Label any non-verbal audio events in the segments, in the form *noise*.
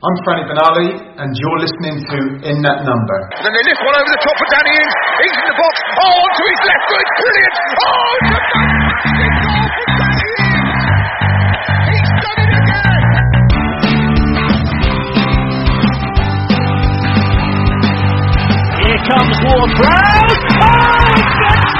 I'm Franny Benali, and you're listening to In That Number. Then they lift one over the top for Danny Ings. Ings in the box. Oh, onto his left foot. Brilliant. Oh, it's a fantastic goal from Danny Ings. He's done it again. Here comes Ward Prowse. Oh,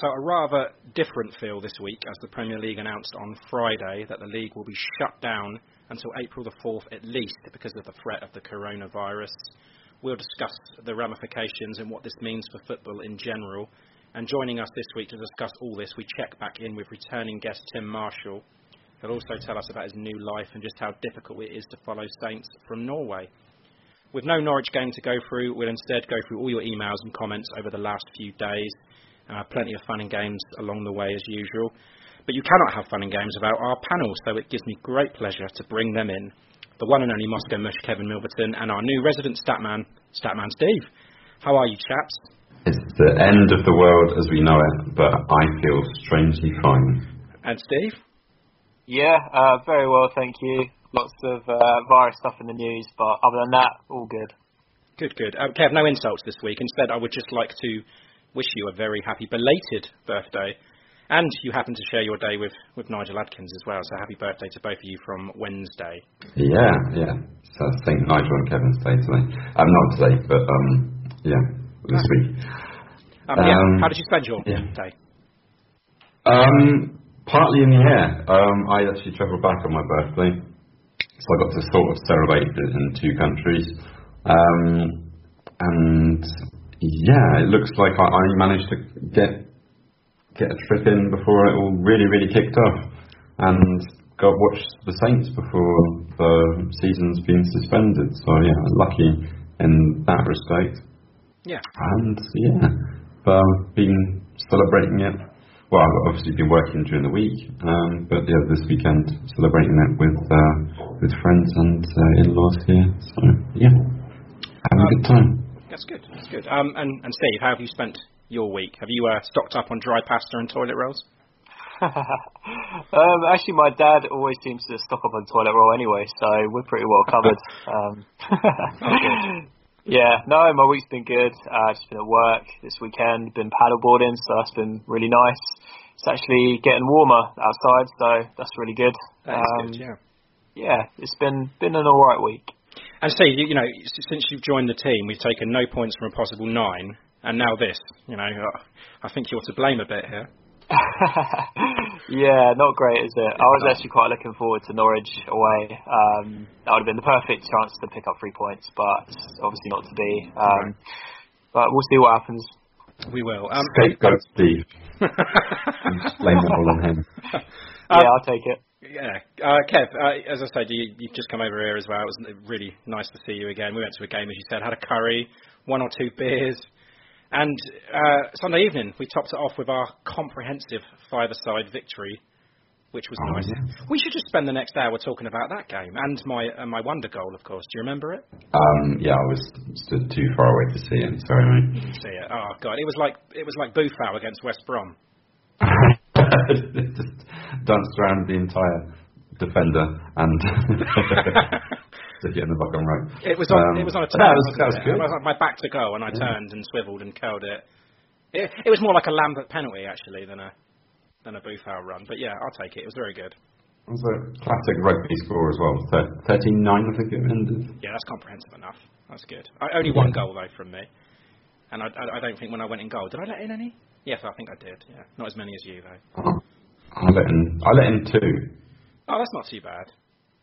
So a rather different feel this week as the Premier League announced on Friday that the league will be shut down until April the 4th at least because of the threat of the coronavirus. We'll discuss the ramifications and what this means for football in general. And joining us this week to discuss all this, we check back in with returning guest Tim Marshall. He'll also tell us about his new life and just how difficult it is to follow Saints from Norway. With no Norwich game to go through, we'll instead go through all your emails and comments over the last few days. Uh, plenty of fun and games along the way as usual. But you cannot have fun and games without our panel, so it gives me great pleasure to bring them in. The one and only Moscow Mush Kevin Milverton and our new resident statman, Statman Steve. How are you, chaps? It's the end of the world as we know it, but I feel strangely fine. And Steve? Yeah, uh, very well, thank you. Lots of uh, virus stuff in the news, but other than that, all good. Good, good. Um, Kev, no insults this week. Instead, I would just like to wish you a very happy belated birthday. And you happen to share your day with, with Nigel Adkins as well, so happy birthday to both of you from Wednesday. Yeah, yeah. So St. Nigel and Kevin's Day today. Um, not today, but um, yeah, this week. Um, yeah, Um, how did you spend your yeah. day? Um, partly in the air. Um, I actually travelled back on my birthday, so I got to sort of celebrate it in two countries. Um, and yeah, it looks like I, I managed to get get a trip in before it all really, really kicked off, and got watch the Saints before the season's been suspended. So yeah, lucky in that respect. Yeah. And yeah, um, been celebrating it. Well, I've obviously been working during the week, um, but yeah, this weekend celebrating it with uh, with friends and uh, in-laws here. So yeah, having a good time. That's good. That's good. Um, and, and Steve, how have you spent your week? Have you uh, stocked up on dry pasta and toilet rolls? *laughs* um, actually, my dad always seems to stock up on toilet roll anyway, so we're pretty well covered. *laughs* um, *laughs* yeah, no, my week's been good. Uh, just been at work this weekend, been paddleboarding, so that's been really nice. It's actually getting warmer outside, so that's really good. That Um, good, yeah. Yeah, it's been been an alright week. And Steve, you, you know, since you've joined the team, we've taken no points from a possible nine, and now this. You know, uh, I think you're to blame a bit here. *laughs* yeah, not great, is it? I was actually quite looking forward to Norwich away. Um, that would have been the perfect chance to pick up three points, but obviously not to be. Um, but we'll see what happens. We will. Um, Scapegoat Steve. *laughs* Blame it all on him. *laughs* yeah, I'll take it. Yeah, uh, Kev. Uh, as I said, you, you've just come over here as well. It was really nice to see you again. We went to a game, as you said, had a curry, one or two beers, and uh, Sunday evening we topped it off with our comprehensive five-a-side victory, which was Oh, nice. yeah. We should just spend the next hour talking about that game and my uh, my wonder goal, of course. Do you remember it? Um, yeah, I was stood too far away to see it. Sorry, mate. See it? Oh God, it was like it was like Boufal against West Brom. Just danced around the entire defender and *laughs* stick it in the bottom right. It was on. Um, it was on a but turn. That was, that was it? good. I was my back to go, and I turned and swiveled and curled it. It, it was more like a Lambert penalty actually than a than a Boufal run. But yeah, I'll take it. It was very good. It was a classic rugby score as well. 13-9, I think it ended. Yeah, that's comprehensive enough. That's good. I, only one goal though from me, and I, I, I don't think when I went in goal, did I let in any? Yes, I think I did. Yeah, not as many as you though. Oh, I let in. I let in two. Oh, that's not too bad.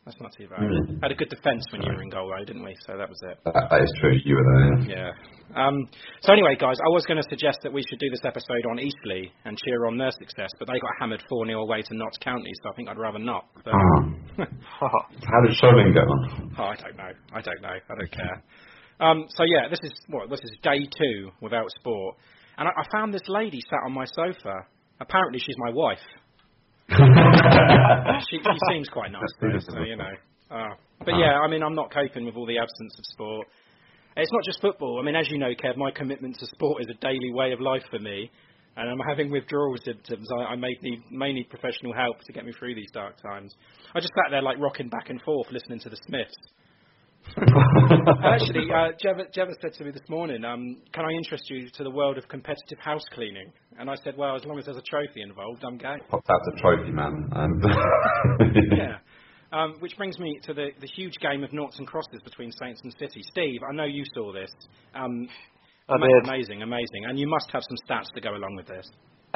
That's not too bad. Mm. Had a good defence when you were in goal though, didn't we? So that was it. That, that is true. You were there. Yeah. Um, so anyway, guys, I was going to suggest that we should do this episode on Eastleigh and cheer on their success, but they got hammered 4-0 away to Notts County, so I think I'd rather not. But, Ah. *laughs* How did Sholing get on? oh, I don't know. I don't know. I don't care. Um, so yeah, this is what this is day two without sport, and I, I found this lady sat on my sofa. Apparently, she's my wife. *laughs* she, she seems quite nice, though, so you know. Uh, but yeah, I mean, I'm not coping with all the absence of sport. It's not just football. I mean, as you know, Kev, my commitment to sport is a daily way of life for me, and I'm having withdrawal symptoms. I, I may need may need professional help to get me through these dark times. I just sat there like rocking back and forth, listening to the Smiths. *laughs* Actually, uh, Jeva, Jeva said to me this morning, um, "Can I interest you to the world of competitive house cleaning?" And I said, "Well, as long as there's a trophy involved, I'm game." Popped out the trophy man. And *laughs* yeah. Um, which brings me to the, the huge game of noughts and crosses between Saints and City. Steve, I know you saw this. Um, I ama- did. Amazing, amazing. And you must have some stats to go along with this. *laughs*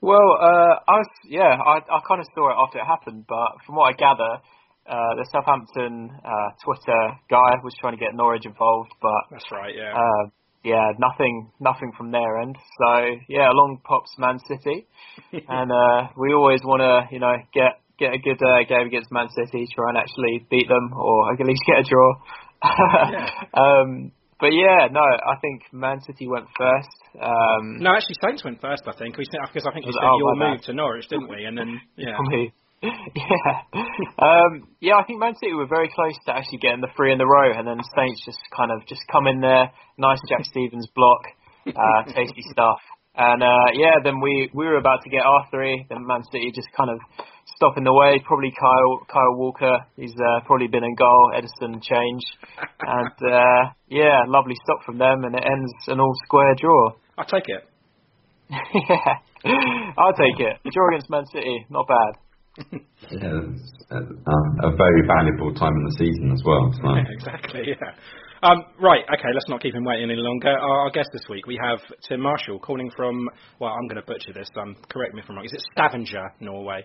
well, uh, I was, yeah, I, I kind of saw it after it happened, but from what I gather, uh, the Southampton uh, Twitter guy was trying to get Norwich involved, but That's right, yeah. uh, yeah, nothing, nothing from their end. So yeah, along pops Man City, *laughs* and uh, we always want to, you know, get get a good uh, game against Man City, try and actually beat them, or *laughs* at least get a draw. *laughs* um, but yeah, no, I think Man City went first. Um, no, actually, Saints went first, I think. We because I think we Was- said oh, your move bad. to Norwich, didn't we? And then, yeah. *laughs* yeah. Um, yeah, I think Man City were very close to actually getting the three in the row, and then Saints just kind of just come in there, nice Jack *laughs* Stephens block, uh, tasty stuff. And uh, yeah, then we we were about to get our three, then Man City just kind of stop in the way. Probably Kyle Kyle Walker, he's uh, probably been in goal. Ederson change, and uh, yeah, lovely stop from them, and it ends an all square draw. I'll take it. *laughs* yeah, I'll take it. Draw against Man City, not bad. Yeah, it's, uh, um, a very valuable time in the season as well. So. Yeah, *laughs* exactly, yeah. Um, right, okay, let's not keep him waiting any longer. Our, our guest this week, we have Tim Marshall calling from, well, I'm going to butcher this, um, correct me if I'm wrong. Is it Stavanger, Norway?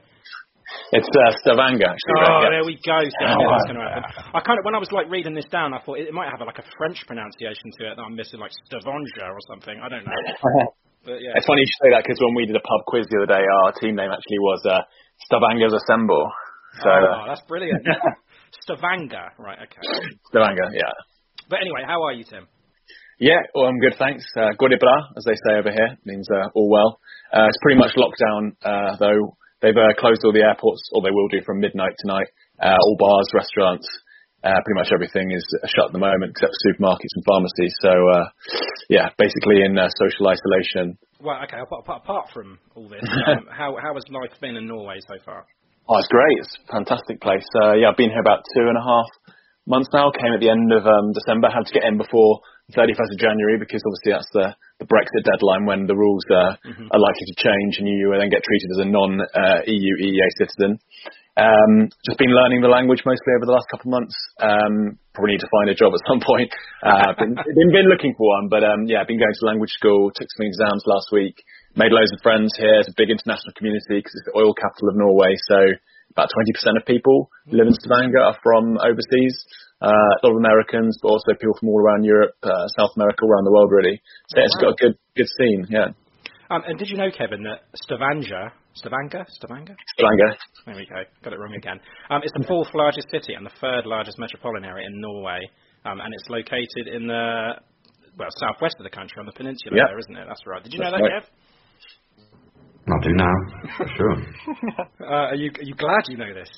It's uh, Stavanger, actually. Oh, right, yeah. there we go. So I knew going to happen. I kind of, when I was like reading this down, I thought it, it might have like a French pronunciation to it that I'm missing, like Stavanger or something. I don't know. *laughs* But yeah. It's funny you say that because when we did a pub quiz the other day, our team name actually was uh, Stavanger's Assemble. So oh, uh, that's brilliant. *laughs* Stavanger, right? Okay. Stavanger, yeah. But anyway, how are you, Tim? Yeah, well, I'm good, thanks. Uh, Gode bra, as they say over here, means uh, all well. Uh, it's pretty much lockdown, uh, though. They've uh, closed all the airports, or they will do from midnight tonight. Uh, all bars, restaurants, uh, pretty much everything is shut at the moment except for supermarkets and pharmacies. So, uh, yeah, basically in uh, social isolation. Well, okay. Apart, apart- apart from all this, *laughs* um, how how has life been in Norway so far? Oh, it's great. It's a fantastic place. Uh, yeah, I've been here about two and a half months now. Came at the end of um, December. Had to get in before the 31st of January because obviously that's the, the Brexit deadline when the rules uh, are likely to change and you then get treated as a non-EU EEA citizen. Um, just been learning the language mostly over the last couple of months. Um, probably need to find a job at some *laughs* point. Uh, been, been been looking for one, but um, yeah, been going to language school. Took some exams last week. made loads of friends here. It's a big international community because it's the oil capital of Norway. So about 20% of people live in Stavanger are from overseas. Uh, a lot of Americans, but also people from all around Europe, uh, South America, around the world, really. So it's got a good good scene. Yeah. Um, and did you know, Kevin, that Stavanger, Stavanger, Stavanger, Stavanger. There we go. Got it wrong again. Um, it's the fourth largest city and the third largest metropolitan area in Norway, um, and it's located in the well southwest of the country on the peninsula. Yep. There, isn't it? That's right. Did you know That's that, right. Kev? I do now, for sure. *laughs* Uh, are you are you glad you know this?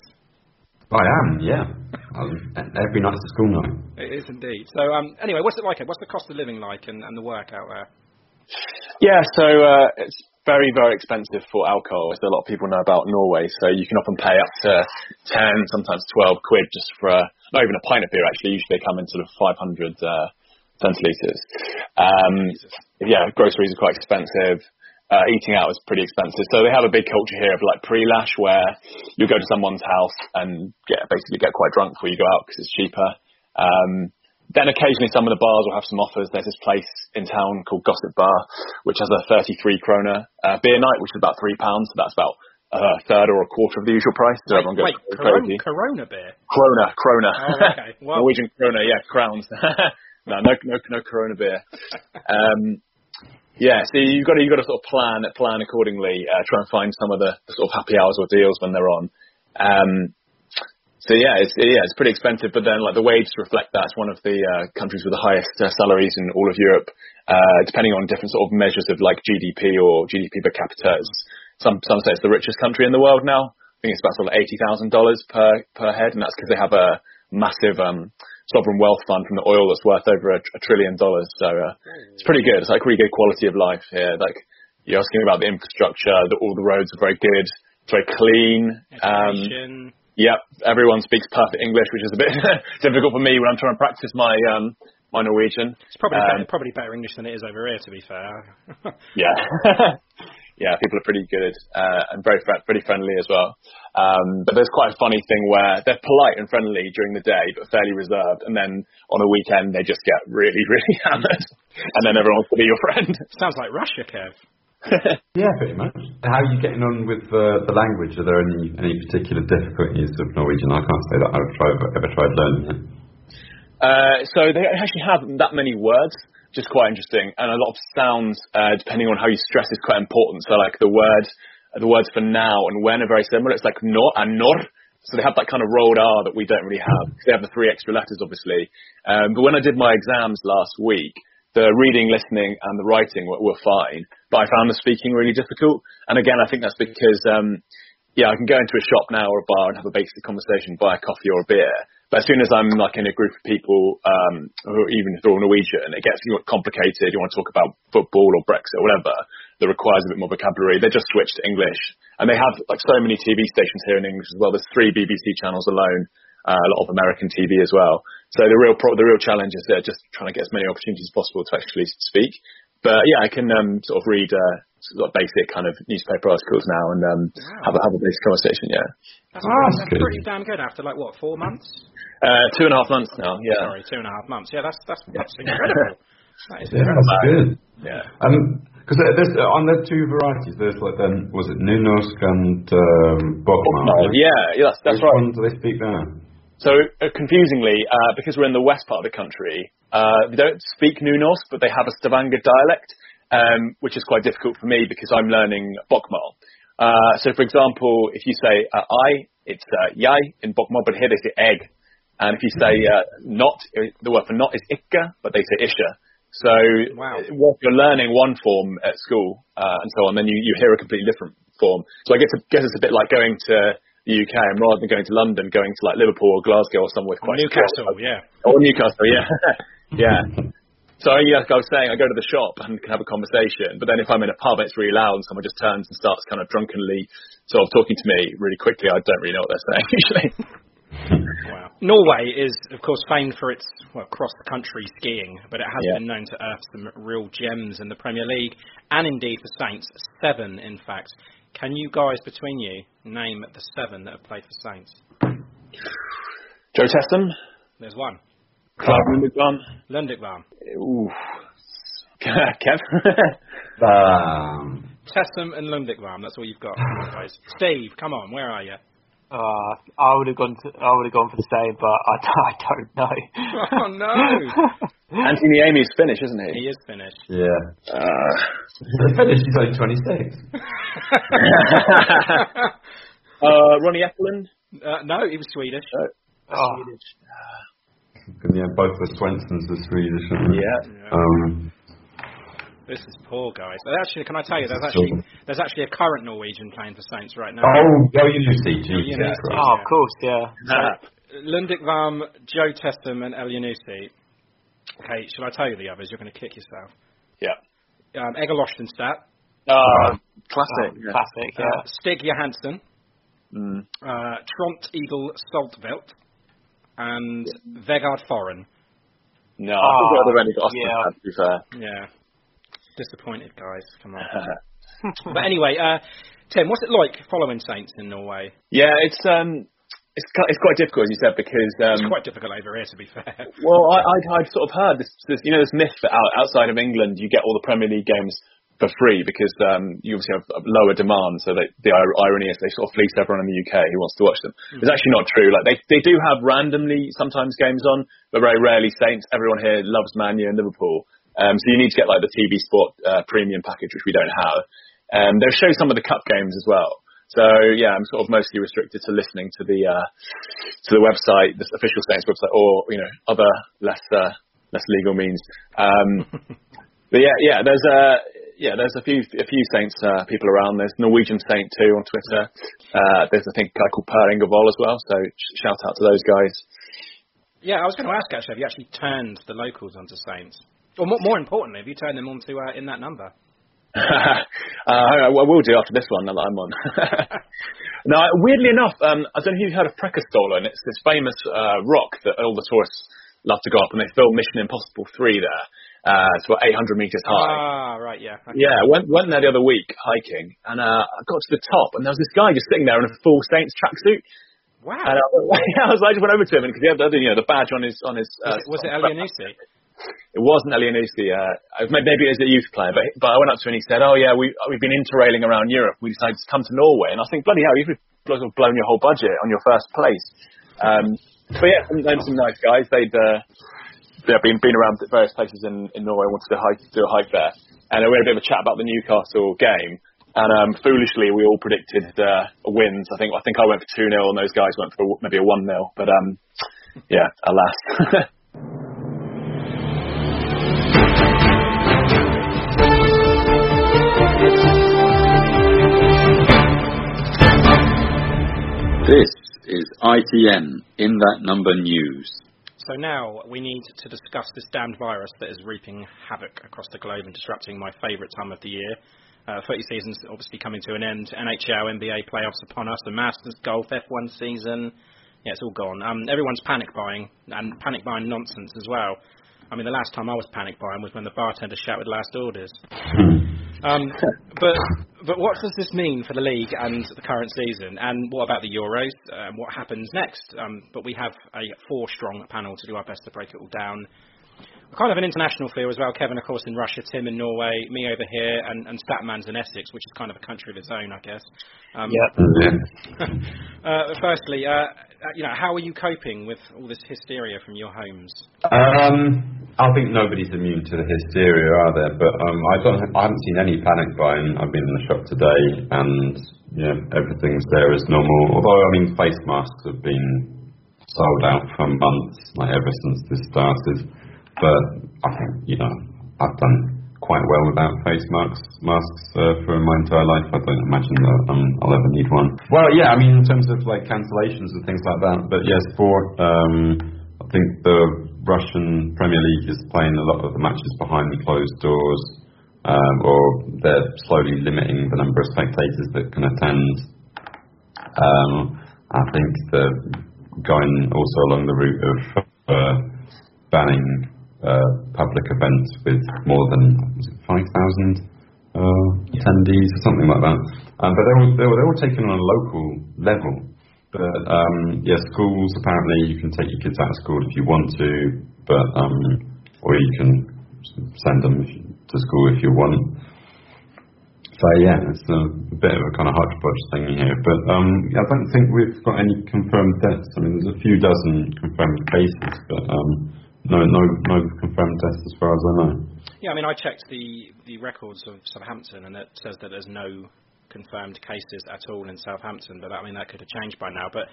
I am, yeah. Um, every night's a school night. It is indeed. So um, anyway, what's it like? What's the cost of living like and, and the work out there? Yeah, so uh, it's very, very expensive for alcohol, as a lot of people know about Norway. So you can often pay up to 10, sometimes 12 quid just for a, not even a pint of beer, actually. Usually they come in sort of 500 uh, centilitres. Um, yeah, groceries are quite expensive. Uh, eating out is pretty expensive. So they have a big culture here of like pre-lash where you go to someone's house and get basically get quite drunk before you go out because it's cheaper. Um, then occasionally some of the bars will have some offers. There's this place in town called Gossip Bar, which has a 33 krona uh, beer night, which is about three pounds. So that's about a third or a quarter of the usual price. So wait, everyone goes wait, crazy. Corona, Corona beer. Krona, Krona. Oh, okay. *laughs* Well- Norwegian Krona, yeah, crowns. *laughs* no, no, no, no Corona beer. Um, yeah, so you've got to you've got to sort of plan plan accordingly. Uh, try and find some of the, the sort of happy hours or deals when they're on. Um, so yeah, it's yeah, it's pretty expensive, but then like the wages reflect that. It's one of the uh, countries with the highest uh, salaries in all of Europe. Uh, depending on different sort of measures of like GDP or GDP per capita, it's, some some say it's the richest country in the world now. I think it's about sort of eighty thousand dollars per per head, and that's because they have a massive um, sovereign wealth fund from the oil that's worth over a, a trillion dollars. So uh, it's pretty good. It's like really good quality of life here. Like you're asking about the infrastructure, the, all the roads are very good. It's very clean. Um. Yep, everyone speaks perfect English, which is a bit *laughs* difficult for me when I'm trying to practice my um, my Norwegian. It's probably Um, better, probably better English than it is over here, to be fair. *laughs* Yeah, *laughs* yeah, people are pretty good uh, and very pretty friendly as well. Um, but there's quite a funny thing where they're polite and friendly during the day, but fairly reserved, and then on a weekend they just get really, really hammered, and then everyone wants to be your friend. Sounds like Russia, Kev. *laughs* Yeah, pretty much. How are you getting on with uh, the language? Are there any any particular difficulties of Norwegian? I can't say that I've tried, ever tried learning it. Uh, so they actually have that many words, which is quite interesting, and a lot of sounds, uh, depending on how you stress, is quite important. So like the words, the words for now and when are very similar. It's like no and nor. So they have that kind of rolled R that we don't really have. They have the three extra letters, obviously. Um, but when I did my exams last week, the reading, listening, and the writing were, were fine. But I found the speaking really difficult. And again, I think that's because, um, yeah, I can go into a shop now or a bar and have a basic conversation, buy a coffee or a beer. But as soon as I'm like in a group of people, um, who are even if they're all Norwegian, it gets complicated. You want to talk about football or Brexit or whatever that requires a bit more vocabulary. They just switch to English, and they have like so many TV stations here in English as well. There's three BBC channels alone, uh, a lot of American TV as well. So the real pro- the real challenge is uh, just trying to get as many opportunities as possible to actually speak. But yeah, I can um, sort of read uh, sort of basic kind of newspaper articles now and um, have a have a basic conversation. Yeah. That's, pretty, that's that's pretty damn good after like what four months? Uh, two and a half months now. Yeah. Sorry, two and a half months. Yeah, that's that's, that's incredible. *laughs* That is Yeah, incredible. that's good. Yeah. Um, because there's uh, on the two varieties, there's like then was it Nynorsk and um, Bokmal? Oh, yeah, yeah, that's, that's Which right. one do they speak there? So uh, confusingly, uh, because we're in the west part of the country, uh, they don't speak Nynorsk, but they have a Stavanger dialect, um, which is quite difficult for me because I'm learning Bokmal. Uh, so, for example, if you say uh, I, it's uh, jeg in Bokmal, but here they say egg. And if you say uh, not, uh, the word for not is ikke, but they say isha. So Wow. uh, you're learning one form at school uh, and so on, then you, you hear a completely different form. So I guess, it- guess it's a bit like going to the UK and rather than going to London, going to like Liverpool or Glasgow or somewhere quite Newcastle, yeah. or Newcastle, yeah, *laughs* yeah. So yeah, like I was saying, I go to the shop and can have a conversation, but then if I'm in a pub, it's really loud, and someone just turns and starts kind of drunkenly sort of talking to me really quickly. I don't really know what they're saying *laughs* usually. Wow. Norway is, of course, famed for its well, cross-country skiing, but it has Yeah. been known to earth some real gems in the Premier League, and indeed for Saints, seven in fact. Can you guys between you name the seven that have played for Saints? Jo Tessem, There's one. Clive Lundegren, Lundekvam. ooh, *laughs* Kev, Um, Tessem and Lundekvam. That's all you've got, guys. Steve, come on, where are you? Uh, I would have gone. To, I would have gone for the same, but I, *laughs* I don't know. Oh no! *laughs* Antti Niemi's Finnish, isn't he? He is finished. Yeah. Uh, The Finnish is only 26. *laughs* uh, Ronnie Ekelund. Uh, no, he was Swedish. Oh, And yeah, both the Svenssons are Swedish. aren't they? Yeah. Um, This is poor, guys. But actually, can I tell you, there's actually there's actually a current Norwegian playing for Saints right now. oh, oh, you see, Jesus Yeah. Christ. oh, of course, yeah. Lundekvam, Jo Tessem, and Elyounoussi. Okay, should I tell you the others? You're going to kick yourself. Yeah. Um, Egil Ostenstad, Uh, classic. yeah. Classic, yeah. uh, Stig Johansen, Mm. uh, Trond Egil Soltvedt, and Vegard Forren. No, I think I'd have only got Austin, yeah. to be fair. Yeah. Disappointed, guys. Come on. *laughs* but anyway, uh, Tim, what's it like following Saints in Norway? Yeah, it's um, it's it's quite difficult as you said because It's um, quite difficult over here, to be fair. *laughs* well, I I'd, I'd sort of heard this, this you know this myth that out, outside of England you get all the Premier League games for free because um, you obviously have lower demand. So they, the irony is they sort of fleece everyone in the UK who wants to watch them. It's actually not true. Like they they do have randomly sometimes games on, but very rarely Saints. Everyone here loves Man U and Liverpool. Um, so you need to get like the TV Sport uh, premium package, which we don't have. Um, they'll show some of the cup games as well. So yeah, I'm sort of mostly restricted to listening to the uh, to the website, the official Saints website, or you know other less uh, less legal means. Um, *laughs* but yeah, yeah, there's a yeah, there's a few a few Saints uh, people around. There's Norwegian Saint too on Twitter. Uh, there's I think a guy called Per Ingevol as well. So shout out to those guys. Yeah, I was going to ask actually, have you actually turned the locals onto Saints? Or more, more importantly, have you turned them onto uh, in that number? *laughs* uh, I will do after this one now that I'm on. *laughs* now, weirdly enough, um, I don't know if you've heard of Prekestolen. It's this famous uh, rock that all the tourists love to go up, and they filmed Mission Impossible 3 there. Uh, it's about 800 meters high. Ah, right, yeah. Okay. Yeah, went went there the other week hiking, and uh, I got to the top, and there was this guy just sitting there in a full Saints tracksuit. Wow. And I, *laughs* I was, I just went over to him because he had the, you know, the badge on his on his. was Uh, it, was it Elyounoussi? It wasn't Elyounoussi. Uh, maybe it was a youth player, but but I went up to him and he said, "Oh yeah, we we've been interrailing around Europe. We decided to come to Norway." And I think, bloody hell, you've blown your whole budget on your first place. Um, but yeah, and, and some nice guys. They'd uh, they've been been around various places in in Norway. Wanted to hike, do a hike there, and we had a bit of a chat about the Newcastle game. And um, foolishly, we all predicted uh, wins. I think I think I went for two 0 and those guys went for maybe a one 0 But um, yeah, alas. *laughs* This is ITN in that number news. So now we need to discuss this damned virus that is reaping havoc across the globe and disrupting my favourite time of the year. Uh, footy season's obviously coming to an end. NHL, NBA playoffs upon us. The Masters, golf, F1 season. Yeah, it's all gone. Um, everyone's panic buying and panic buying nonsense as well. I mean, the last time I was panic buying was when the bartender shouted last orders. Um, but but what does this mean for the league and the current season? And what about the Euros? Um, what happens next? Um, but we have a four-strong panel to do our best to break it all down. Kind of an international feel as well. Kevin, of course, in Russia, Tim in Norway, me over here, and, and Statman's in Essex, which is kind of a country of its own, I guess. Um, *laughs* uh, firstly, uh, you know, how are you coping with all this hysteria from your homes? Um, I think nobody's immune to the hysteria, are there? But um, I don't. I haven't seen any panic buying. I've been in the shop today, and yeah, everything's there as normal. Although I mean, face masks have been sold out for months, like ever since this started. But I think you know, I've done quite well without face masks masks uh, for my entire life. I don't imagine that um, I'll ever need one. Well, yeah, I mean in terms of like cancellations and things like that. But yes, for Um, I think the Russian Premier League is playing a lot of the matches behind the closed doors, um, or they're slowly limiting the number of spectators that can attend. Um, I think they're going also along the route of uh, banning public events with more than 5,000 uh, attendees or something like that. Um, but they were, all, they're, all- they're all taken on a local level. But um, yeah, schools apparently you can take your kids out of school if you want to, but um, or you can send them if you- to school if you want. So yeah, it's a bit of a kind of hodgepodge thing here, but um, I don't think we've got any confirmed deaths. I mean, there's a few dozen confirmed cases, but um, no, no, no confirmed deaths as far as I know. Yeah, I mean, I checked the the records of Southampton, and it says that there's no confirmed cases at all in Southampton, but I mean that could have changed by now. But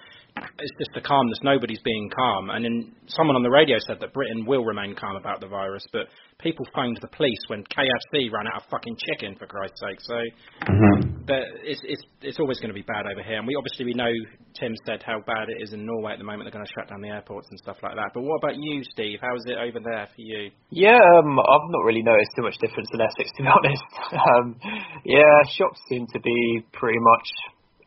it's just the calmness. Nobody's being calm. And then someone on the radio said that Britain will remain calm about the virus, but people phoned the police when KFC ran out of fucking chicken for Christ's sake. So Mm-hmm. but it's it's it's always going to be bad over here. And we obviously we know Tim said how bad it is in Norway at the moment. They're going to shut down the airports and stuff like that. But what about you, Steve? How is it over there for you? Yeah, um, I've not really noticed too much difference in Essex, to be *laughs* honest. Um, yeah, shops seem to be pretty much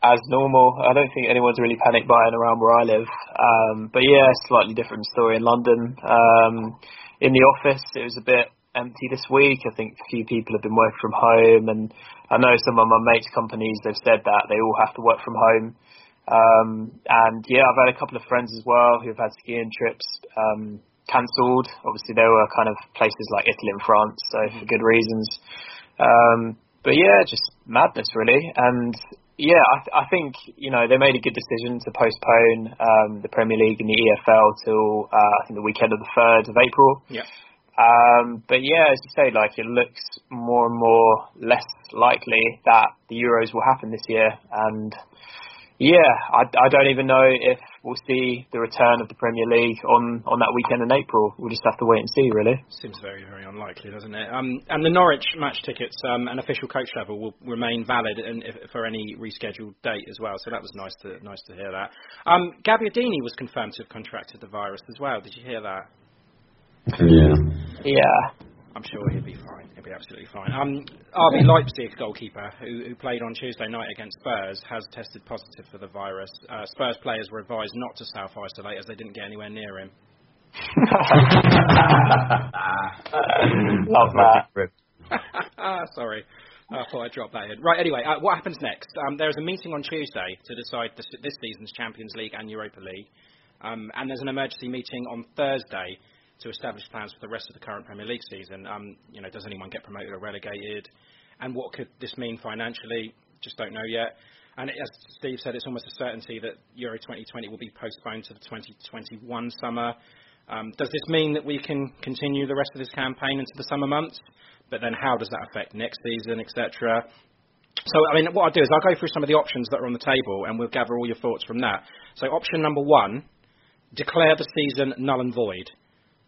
as normal. I don't think anyone's really panic buying around where I live. Um, but yeah, slightly different story in London. Um, in the office, it was a bit empty this week. I think a few people have been working from home, and I know some of my mates' companies they've said that they all have to work from home. Um, and yeah, I've had a couple of friends as well who've had skiing trips um, cancelled. Obviously, there were kind of places like Italy and France, so for good reasons. Um, but yeah, just madness really. And yeah, I, th- I think you know they made a good decision to postpone um, the Premier League and the EFL till uh, I think the weekend of the third of April. Yeah. Um, but yeah, as you say, like it looks more and more less likely that the Euros will happen this year, and yeah, I, I don't even know if we'll see the return of the Premier League on on that weekend in April. We'll just have to wait and see, really. Seems very, very unlikely, doesn't it? Um, and the Norwich match tickets um, and official coach level will remain valid and if, for any rescheduled date as well. So that was nice to nice to hear that. Um, Gabbiadini was confirmed to have contracted the virus as well. Did you hear that? Yeah. Yeah. I'm sure he'll be fine. He'll be absolutely fine. Um, RB Leipzig goalkeeper, who, who played on Tuesday night against Spurs, has tested positive for the virus. Uh, Spurs players were advised not to self-isolate as they didn't get anywhere near him. Love that. *laughs* Sorry. I thought I'd drop that in. Right, anyway, uh, what happens next? Um, there is a meeting on Tuesday to decide this, this season's Champions League and Europa League. Um, and there's an emergency meeting on Thursday to establish plans for the rest of the current Premier League season. Um, you know, does anyone get promoted or relegated? And what could this mean financially? Just don't know yet. And it, as Steve said, it's almost a certainty that Euro 2020 will be postponed to the 2021 summer. Um, does this mean that we can continue the rest of this campaign into the summer months? But then how does that affect next season, etc.? So, I mean, what I'll do is I'll go through some of the options that are on the table and we'll gather all your thoughts from that. So, option number one, declare the season null and void.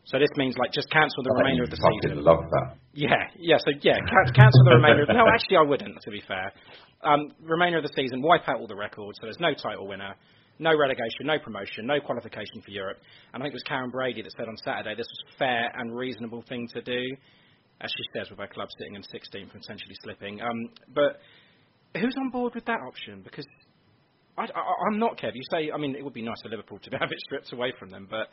So this means like just cancel the I remainder of the fucking season. love that. Yeah, yeah. So yeah, can- cancel the remainder. Of, no, actually, I wouldn't. To be fair, um, remainder of the season, wipe out all the records. So there's no title winner, no relegation, no promotion, no qualification for Europe. And I think it was Karren Brady that said on Saturday this was a fair and reasonable thing to do. As she says, with our club sitting in 16th and potentially slipping. Um, but who's on board with that option? Because I, am not, Kev. You say, I mean, it would be nice for Liverpool to *laughs* have it stripped away from them, but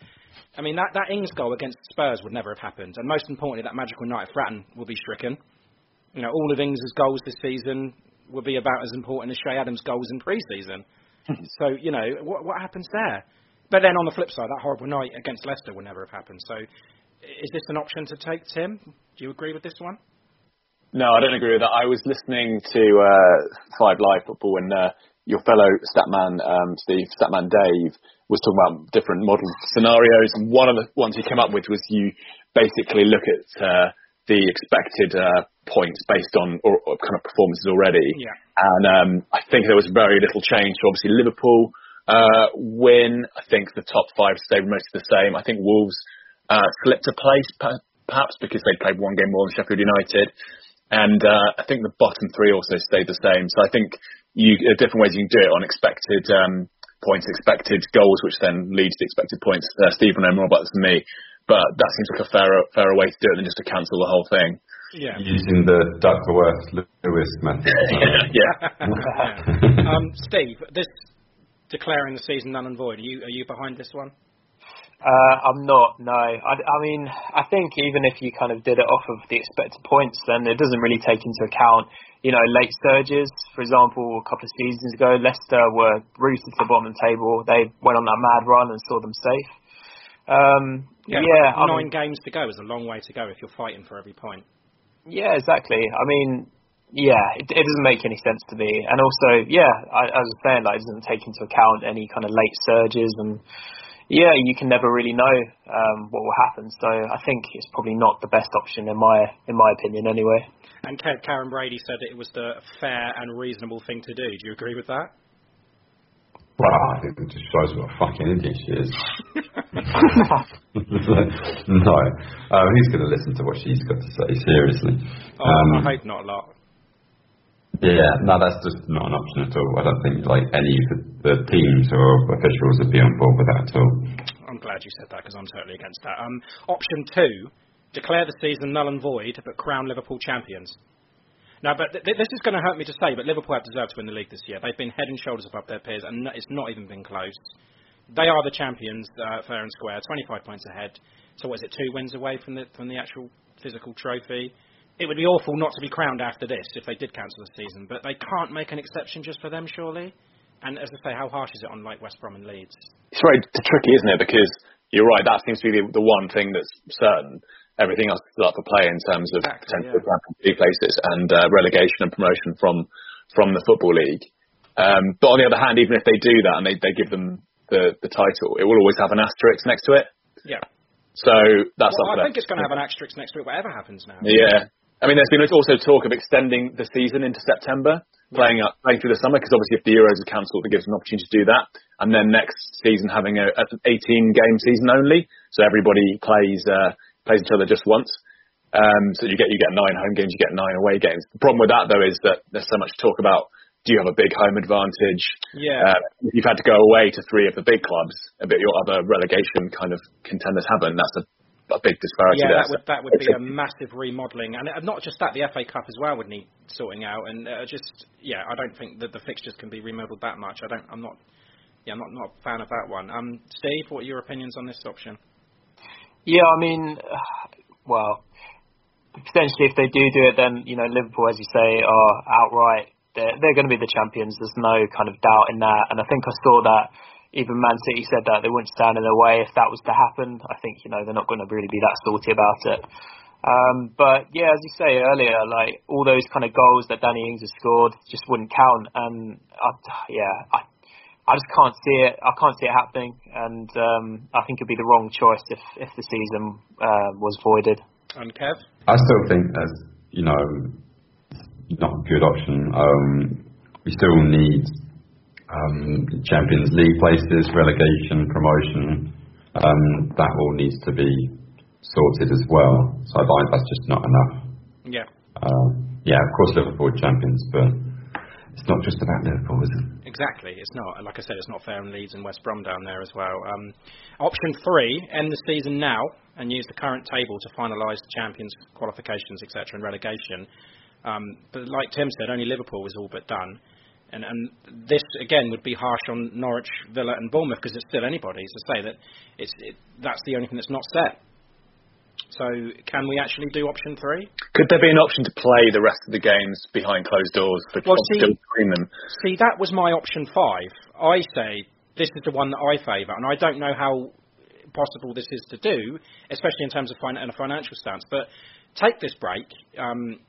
I mean, that, that Ings goal against Spurs would never have happened. And most importantly, that magical night at Fratton will be stricken. You know, all of Ings' goals this season will be about as important as Che Adams' goals in pre-season. *laughs* so, you know, what, what happens there? But then on the flip side, that horrible night against Leicester would never have happened. So, is this an option to take, Tim? Do you agree with this one? No, I don't agree with that. I was listening to uh, Five Live Football and uh, your fellow statman, um, Steve, statman Dave, was talking about different model scenarios. And one of the ones he came up with was you basically look at uh, the expected uh, points based on or, or kind of performances already. Yeah. And um, I think there was very little change. So obviously Liverpool uh, win. I think the top five stayed mostly the same. I think Wolves uh, slipped a place perhaps because they played one game more than Sheffield United. And uh, I think the bottom three also stayed the same. So I think you there are different ways you can do it on expected um, points, expected goals, which then leads to expected points. Uh, Steve will know more about this than me, but that seems like a fairer, fairer way to do it than just to cancel the whole thing. Yeah. Using the Duckworth Lewis method. *laughs* yeah. yeah. *laughs* Um, Steve, this declaring the season null and void. Are you are you behind this one? Uh, I'm not. No, I, I mean, I think even if you kind of did it off of the expected points, then it doesn't really take into account, you know, late surges. For example, a couple of seasons ago, Leicester were rooted to the bottom of the table. They went on that mad run and saw them safe. Um, yeah, yeah I nine mean, games to go is a long way to go if you're fighting for every point. Yeah, exactly. I mean, yeah, it, it doesn't make any sense to me. And also, yeah, I, as I was saying, like, it doesn't take into account any kind of late surges and yeah, you can never really know um, what will happen. So I think it's probably not the best option in my in my opinion, anyway. And Karren Brady said it was the fair and reasonable thing to do. Do you agree with that? Well, I think it just shows what a fucking idiot she is. *laughs* *laughs* no, uh, who's going to listen to what she's got to say? Seriously. Oh, um, I hope not a lot. Yeah, no, that's just not an option at all. I don't think like any of the, the teams or officials would be on board with that at all. I'm glad you said that because I'm totally against that. Um, option two: declare the season null and void, but crown Liverpool champions. Now, but th- this is going to hurt me to say, but Liverpool have deserved to win the league this year. They've been head and shoulders above their peers, and it's not even been close. They are the champions, uh, fair and square, 25 points ahead. So, what is it, two wins away from the from the actual physical trophy? It would be awful not to be crowned after this if they did cancel the season. But they can't make an exception just for them, surely. And as I say, how harsh is it on like West Brom and Leeds? It's very tricky, isn't it? Because you're right. That seems to be the, the one thing that's certain. Everything else is up for play in terms of exactly, potential yeah. Places and uh, relegation and promotion from from the football league. Um, but on the other hand, even if they do that and they, they give them the, the title, it will always have an asterisk next to it. Yeah. So that's. Well, I think it's going to have an asterisk next to it, whatever happens now. Yeah, I mean, there's been also talk of extending the season into September, playing up playing through the summer, because obviously if the Euros are cancelled, it gives an opportunity to do that. And then next season having a, an 18 game season only, so everybody plays uh, plays each other just once. Um, so you get you get nine home games, you get nine away games. The problem with that though is that there's so much talk about do you have a big home advantage? Yeah. Uh, you've had to go away to three of the big clubs, but your other relegation kind of contenders haven't. That's a a big disparity yeah, there. that would that would be a massive remodelling, and not just that, the FA Cup as well would need sorting out, and uh, just yeah, I don't think that the fixtures can be remodelled that much. I don't, I'm not, yeah, I'm not not a fan of that one. Um, Steve, what are your opinions on this option? Yeah, I mean, *sighs* well, potentially if they do do it, then you know Liverpool, as you say, are outright they're, they're going to be the champions. There's no kind of doubt in that, and I think I saw that even Man City said that they wouldn't stand in their way if that was to happen. I think you know they're not going to really be that salty about it. Um, but yeah, as you say earlier, like all those kind of goals that Danny Ings has scored just wouldn't count, and I, yeah, I, I just can't see it. I can't see it happening, and um, I think it'd be the wrong choice if if the season uh, was voided. And Kev, I still think that's you know not a good option. Um, we still need um, Champions League places, relegation, promotion, um, that all needs to be sorted as well. So I think that's just not enough. Yeah. Uh, yeah, of course Liverpool champions, but it's not just about Liverpool, is it? Exactly, it's not. Like I said, it's not fair on Leeds and West Brom down there as well. Um, option three: end the season now and use the current table to finalise the champions' qualifications, etc., and relegation. Um, but like Tim said, only Liverpool was all but done. And, and this again would be harsh on Norwich, Villa, and Bournemouth because it's still anybody's to say that it's it, that's the only thing that's not set. So can we actually do option three? Could there be an option to play the rest of the games behind closed doors for well, see, still between them? See, that was my option five. I say this is the one that I favour, and I don't know how possible this is to do, especially in terms of fin- in a financial stance. But take this break. Um,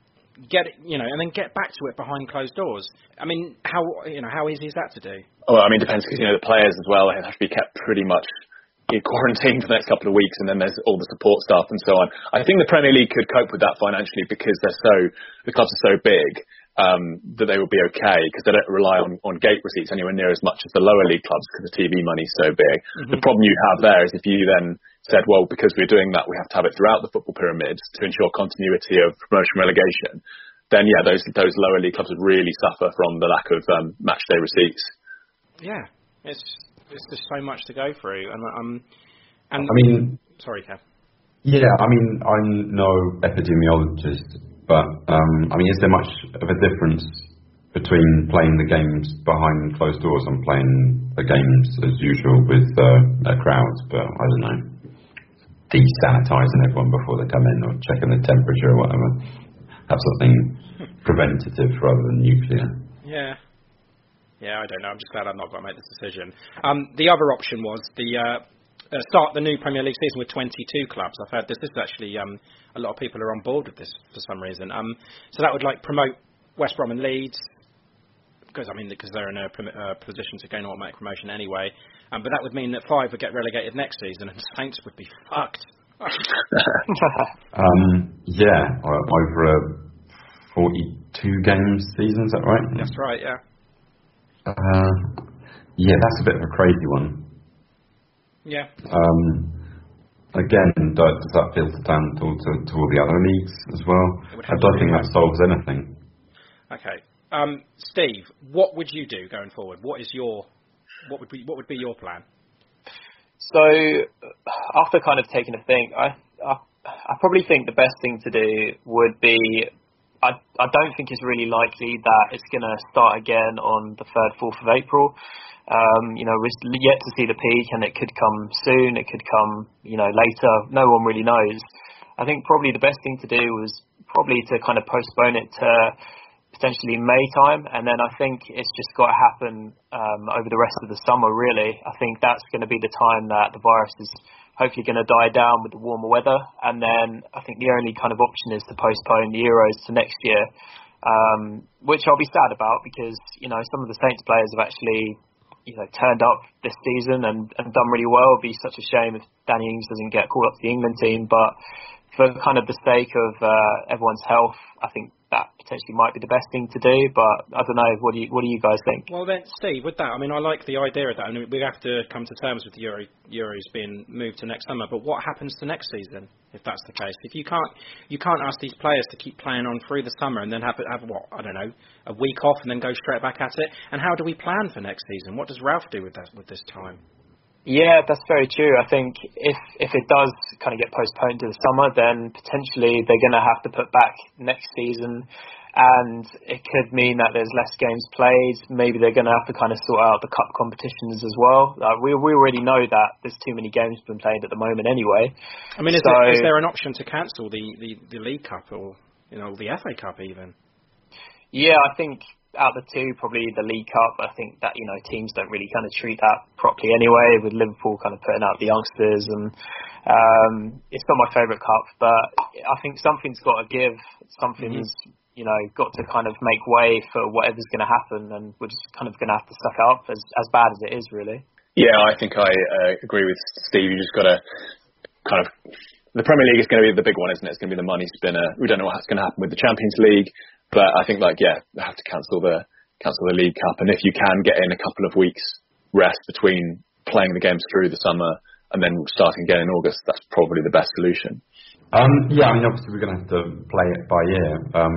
get it, you know, and then get back to it behind closed doors. I mean, how you know how easy is that to do? Well, I mean, it depends because you know the players as well have to be kept pretty much in quarantine for the next couple of weeks, and then there's all the support staff and so on. I think the Premier League could cope with that financially because they're so the clubs are so big um, that they will be okay because they don't rely on, on gate receipts anywhere near as much as the lower league clubs because the TV money's so big. Mm-hmm. The problem you have there is if you then said, well, because we're doing that, we have to have it throughout the football pyramid to ensure continuity of promotion relegation. Then yeah, those those lower league clubs would really suffer from the lack of um, match day receipts. Yeah, it's it's just so much to go through, and um, and I mean, sorry, Kev. Yeah, I mean, I'm no epidemiologist, but um, I mean, is there much of a difference between playing the games behind closed doors and playing the games as usual with uh, a crowd? But I don't know desanitizing everyone before they come in or checking the temperature or whatever. Have something *laughs* preventative rather than nuclear. Yeah. Yeah, I don't know. I'm just glad I've not got to make this decision. Um, the other option was the uh, uh, start the new Premier League season with 22 clubs. I've heard this. This is actually um, a lot of people are on board with this for some reason. Um, so that would like promote West Brom and Leeds, because I mean because they're in a uh, position to gain automatic promotion anyway. Um, but that would mean that five would get relegated next season, and Saints would be fucked. *laughs* um, yeah, over a 42 games season, is that right? That's right, yeah. Uh, yeah, that's a bit of a crazy one. Yeah. Um, again, does that filter down to, to, to all the other leagues as well? I don't think that solves anything. Okay. Um, Steve, what would you do going forward? What is your what would be what would be your plan? So after kind of taking a think, I, I I probably think the best thing to do would be I I don't think it's really likely that it's going to start again on the third fourth of April. Um, you know, we're yet to see the peak, and it could come soon. It could come, you know, later. No one really knows. I think probably the best thing to do was probably to kind of postpone it to potentially May time, and then I think it's just got to happen um, over the rest of the summer. Really, I think that's going to be the time that the virus is hopefully going to die down with the warmer weather, and then I think the only kind of option is to postpone the Euros to next year, um, which I'll be sad about because you know some of the Saints players have actually you know, turned up this season and, and done really well. It'd be such a shame if Danny Ings doesn't get called up to the England team. But for kind of the sake of uh, everyone's health, I think that potentially might be the best thing to do. But I don't know. What do you What do you guys think? Well, then, Steve, with that, I mean, I like the idea of that. I mean, we have to come to terms with the Euro, Euros being moved to next summer. But what happens to next season if that's the case? If you can't you can't ask these players to keep playing on through the summer and then have have what I don't know a week off and then go straight back at it. And how do we plan for next season? What does Ralph do with that with this time? Yeah, that's very true. I think if if it does kind of get postponed to the summer, then potentially they're going to have to put back next season, and it could mean that there's less games played. Maybe they're going to have to kind of sort out the cup competitions as well. Like we we already know that there's too many games being played at the moment anyway. I mean, is, so, there, is there an option to cancel the, the the League Cup or you know the FA Cup even? Yeah, I think out of the two, probably the League Cup. I think that you know teams don't really kind of treat that properly anyway. With Liverpool kind of putting out the youngsters, and um, it's not my favourite cup, but I think something's got to give. Something's mm-hmm. you know got to kind of make way for whatever's going to happen, and we're just kind of going to have to suck it up as as bad as it is, really. Yeah, I think I uh, agree with Steve. You just got to kind of the Premier League is going to be the big one, isn't it? It's going to be the money spinner. We don't know what's going to happen with the Champions League. But I think like yeah, they have to cancel the cancel the League Cup, and if you can get in a couple of weeks rest between playing the games through the summer and then starting again in August, that's probably the best solution. Um, yeah, I mean obviously we're going to have to play it by ear. Um,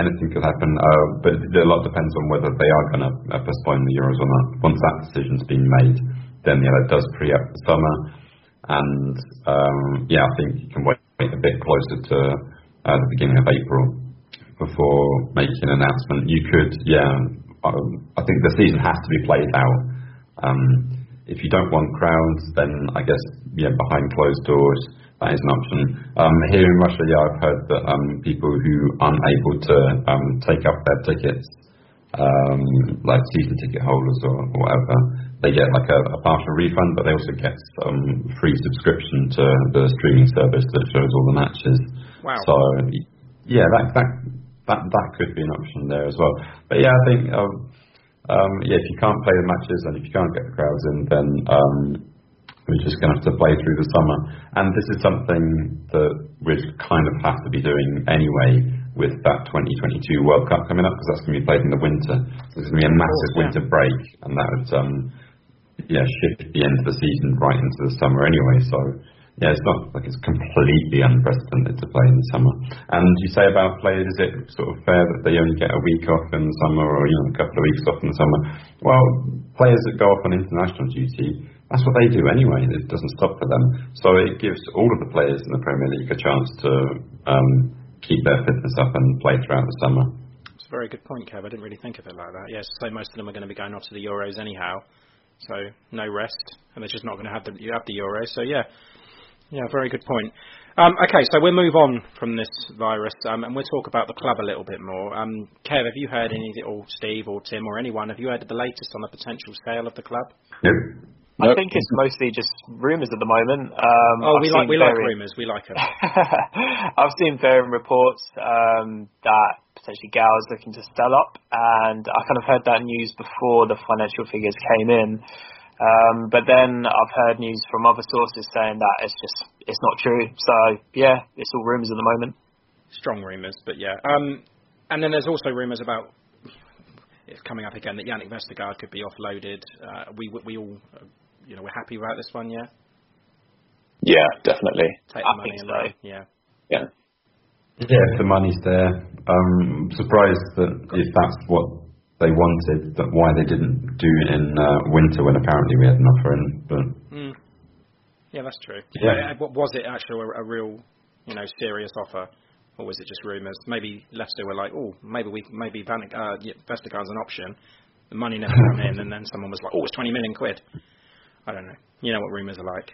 anything could happen, uh, but a lot depends on whether they are going to uh, postpone the Euros or not. Once that decision's been made, then yeah, that does free up the summer, and um, yeah, I think you can wait a bit closer to uh, the beginning of April before making an announcement. You could, yeah. Um, I think the season has to be played out. Um, if you don't want crowds, then I guess yeah, behind closed doors that is an option. Um, here in Russia, yeah, I've heard that um, people who aren't able to um, take up their tickets, um, like season ticket holders or, or whatever, they get like a, a, partial refund, but they also get some free subscription to the streaming service that shows all the matches. Wow. So yeah, that that that that could be an option there as well. But yeah, I think um, um, yeah, if you can't play the matches and if you can't get the crowds in, then um, we're just going to have to play through the summer. And this is something that we kind of have to be doing anyway with that 2022 World Cup coming up because that's going to be played in the winter. So there's going to be a massive course, winter break, and that would um, yeah shift the end of the season right into the summer anyway. So yeah, it's not like it's completely unprecedented to play in the summer. And you say about players, is it sort of fair that they only get a week off in the summer or you know a couple of weeks off in the summer? Well, players that go off on international duty, that's what they do anyway. It doesn't stop for them. So it gives all of the players in the Premier League a chance to um, keep their fitness up and play throughout the summer. It's a very good point, Kev. I didn't really think of it like that. Yes, so most of them are going to be going off to the Euros anyhow. So no rest, and they're just not going to have the have the Euros. So yeah, yeah, very good point. Um, okay, so we'll move on from this virus um, and we'll talk about the club a little bit more. Um, Kev, have you heard any, or Steve, or Tim, or anyone, have you heard the latest on the potential sale of the club? Nope. I nope. think it's mostly just rumours at the moment. Um, oh, I've we like we like rumours. We like them. *laughs* I've seen varying reports um, that potentially Gao is looking to sell up, and I kind of heard that news before the financial figures came in. Um, but then I've heard news from other sources saying that it's just it's not true. So yeah, it's all rumours at the moment. Strong rumours, but yeah. Um, and then there's also rumours about it's coming up again that Yannick Vestergaard could be offloaded. Uh, we we all uh, you know we're happy about this one, yeah. Yeah, definitely. Take I the money think and so. Yeah. Yeah. Yeah, if the money's there. Um, surprised that if that's what they wanted, but why they didn't do it in uh, winter when apparently we had an offer in. But Mm. Yeah, that's true. Yeah. Uh, was it actually a, a real, you know, serious offer, or was it just rumours? Maybe Leicester were like, oh, maybe we, maybe Van, uh, yeah, Vestergaard's an option. The money never come in, and then someone was like, oh, it's 20 million quid. I don't know. You know what rumours are like.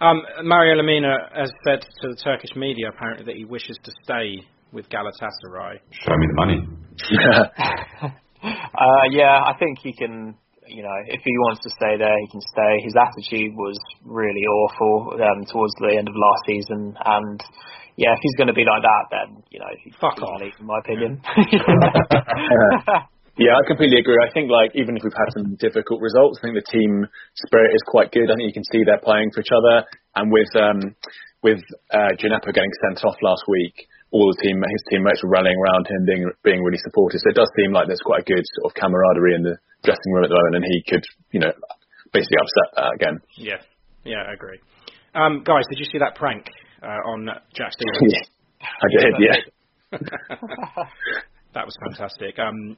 Um, Mario Lemina has said to the Turkish media apparently that he wishes to stay with Galatasaray. show me the money. *laughs* Uh, yeah, I think he can. You know, if he wants to stay there, he can stay. His attitude was really awful um, towards the end of last season, and yeah, if he's going to be like that, then you know, he, Fuck he can off. leave, in my opinion. *laughs* Yeah, I completely agree. I think like even if we've had some difficult results, I think the team spirit is quite good. I think you can see they're playing for each other, and with um, with uh, Djenepo getting sent off last week, all the team his teammates were rallying around him, being being really supportive. So it does seem like there's quite a good sort of camaraderie in the dressing room at the moment, and he could you know basically upset that again. Yeah, yeah, I agree. Um, guys, did you see that prank uh, on Jack Stephens? *laughs* I did, yeah. that was fantastic. Um,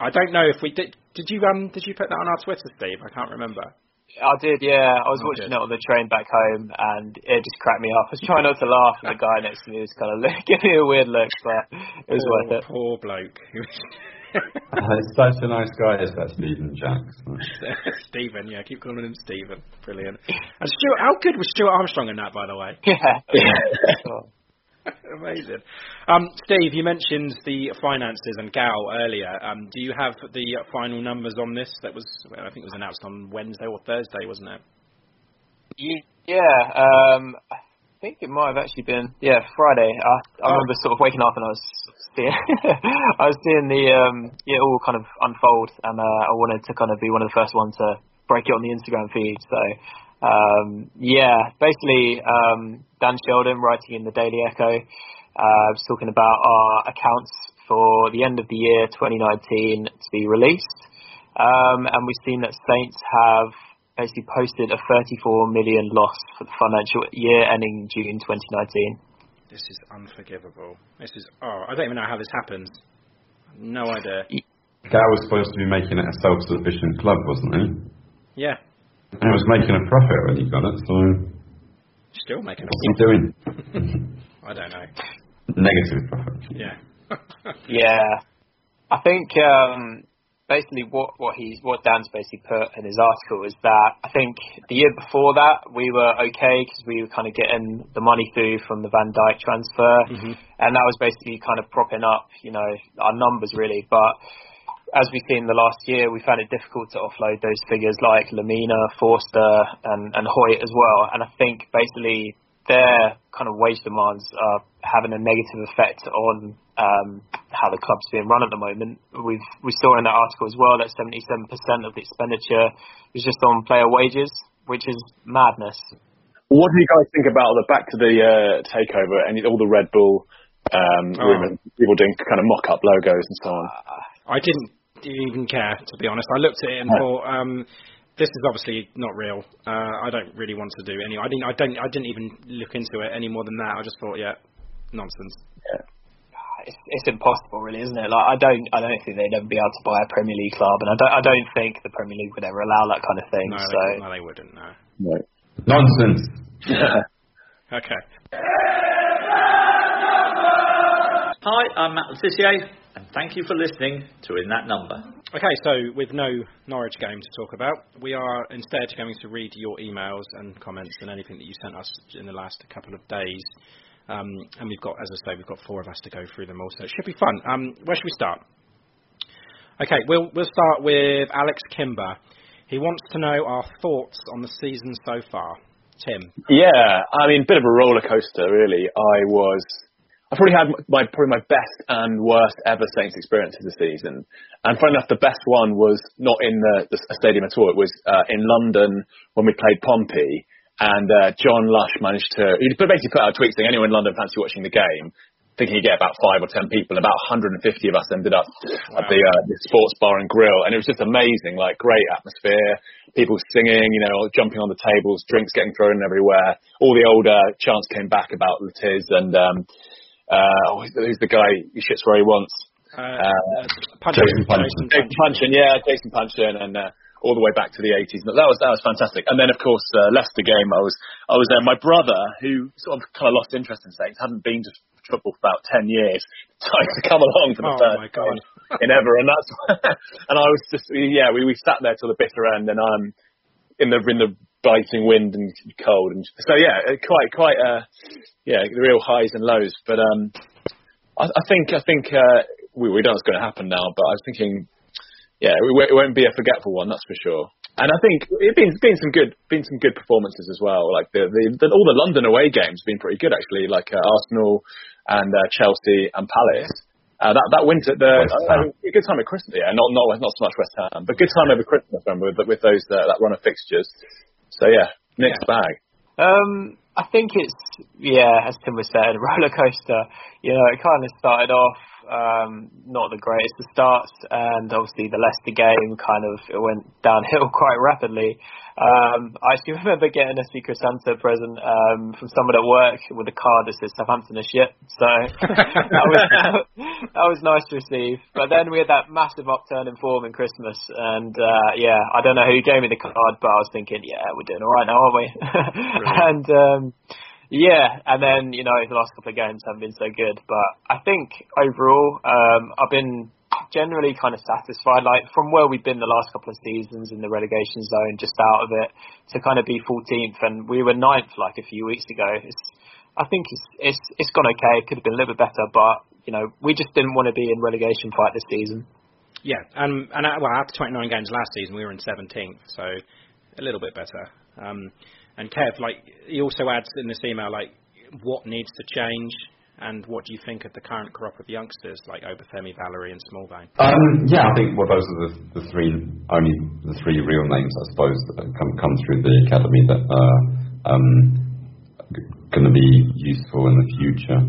I don't know if we did. Did you um? Did you put that on our Twitter, Steve? I can't remember. I did, yeah. I was Oh, watching good. it on the train back home, and it just cracked me up. I was trying not to laugh, and the guy next to me was kind of *laughs* giving me a weird look, but it was poor, worth it. Poor bloke. *laughs* Uh, he's such a nice guy, is that Stephen Jackson. *laughs* Stephen, yeah, I keep calling him Stephen. Brilliant. And Stuart, how good was Stuart Armstrong in that, by the way? Yeah. *laughs* Amazing. Um, Steve, you mentioned the finances and Gao earlier. Um, do you have the final numbers on this? That was, I think, it was announced on Wednesday or Thursday, wasn't it? Yeah, um, I think it might have actually been yeah Friday. I, I Oh. remember sort of waking up and I was seeing *laughs* I was seeing the um, yeah all kind of unfold, and uh, I wanted to kind of be one of the first ones to break it on the Instagram feed. So um, yeah, basically um, Dan Sheldon writing in the Daily Echo uh, was talking about our accounts for the end of the year 2019 to be released. Um, and we've seen that Saints have basically posted a 34 million loss for the financial year ending June 2019. This is unforgivable. This is, oh, I don't even know how this happens. No idea. Gao was supposed to be making it a self-sufficient club, wasn't he? Yeah, And he was making a profit when he got it, so still making profit. what's he a doing? *laughs* I don't know. Negative profit. Yeah. *laughs* Yeah, I think um, basically what what he's what Dan's basically put in his article is that I think the year before that we were okay because we were kind of getting the money through from the Van Dijk transfer, and that was basically kind of propping up you know our numbers really, but. As we've seen the last year, we found it difficult to offload those figures like Lemina, Forster, and, and Hoedt as well. And I think basically their kind of wage demands are having a negative effect on um, how the club's being run at the moment. We've we saw in that article as well that 77% of the expenditure is just on player wages, which is madness. What do you guys think about the back to the uh, takeover and all the Red Bull um, Oh. rumours, people doing kind of mock-up logos and so on? I didn't even care, to be honest. I looked at it and No. thought, um, this is obviously not real. Uh, I don't really want to do any. I didn't. I don't. I didn't even look into it any more than that. I just thought, yeah, nonsense. It's, it's impossible, really, isn't it? Like I don't, I don't think they'd ever be able to buy a Premier League club, and I don't, I don't think the Premier League would ever allow that kind of thing. No, so they, no, they wouldn't. No. No. Nonsense. *laughs* Okay. Hi, I'm Matt Le Tissier, and thank you for listening to In That Number. Okay, so with no Norwich game to talk about, we are instead going to read your emails and comments and anything that you sent us in the last couple of days. Um, and we've got, as I say, we've got four of us to go through them all, so it should be fun. Um, where should we start? Okay, we'll we'll start with Alex Kimber. He wants to know our thoughts on the season so far. Tim. Yeah, I mean, bit of a roller coaster, really. I was, I probably had my probably my best and worst ever Saints experiences this season. And funny enough, the best one was not in the, the stadium at all. It was uh, in London when we played Pompey. And uh, John Lush managed to, he basically put out a tweet saying, anyone in London fancy watching the game? Thinking he'd get about five or ten people, and about 150 of us ended up wow. at the, uh, the sports bar and grill, and it was just amazing, like great atmosphere, people singing, you know, jumping on the tables, drinks getting thrown everywhere. All the older chants came back about Le Tiss and um, uh, who's the guy who shits where he wants? Uh, uh, Jason Puncheon. Jason Puncheon, yeah, Jason Puncheon, and uh, all the way back to the 80s. That was that was fantastic. And then of course uh, Leicester game, I was I was there. My brother, who sort of kind of lost interest in Saints, hadn't been to football for about 10 years, *laughs* decided to come along for the oh first time in ever. And that's *laughs* and I was just yeah, we we sat there till the bitter end, and I'm in the in the biting wind and cold, and so yeah, quite quite uh yeah, the real highs and lows. But um, I, I think I think uh, we we know what's going to happen now, but I was thinking yeah, it won't be a forgetful one, that's for sure. And I think it's been been some good been some good performances as well. Like the, the, the all the London away games have been pretty good actually. Like uh, Arsenal and uh, Chelsea and Palace. Uh, that that win at the uh, a good time at Christmas. Yeah, not not not so much West Ham, but good time over Christmas remember, with with those uh, that run of fixtures. So yeah, mixed yeah. bag. Um, I think it's yeah, as Tim was saying, *laughs* roller coaster. You know, it kind of started off um, not the greatest of starts, and obviously the Leicester game kind of it went downhill *laughs* quite rapidly. Um, I actually *laughs* remember getting a Secret Santa present um, from someone at work with a card that says Southampton is shit. So *laughs* that was that was nice to receive. But then we had that massive upturn in form in Christmas, and uh, yeah, I don't know who gave me the card, but I was thinking, yeah, we're doing all right now, aren't we? and um, yeah, and then you know the last couple of games haven't been so good, but I think overall um, I've been generally kind of satisfied. Like from where we've been the last couple of seasons in the relegation zone, just out of it, to kind of be 14th, and we were ninth like a few weeks ago. It's, I think it's it's it's gone okay. It could have been a little bit better, but you know we just didn't want to be in relegation fight this season. Yeah, and and well after 29 games last season we were in 17th, so a little bit better. Um, and Kev, like he also adds in this email, like what needs to change, and what do you think of the current crop of youngsters like Obafemi, Valery, and Smallbone? Um, yeah, I think well, those are the, the three only the three real names, I suppose, that come come through the academy that are um, going to be useful in the future.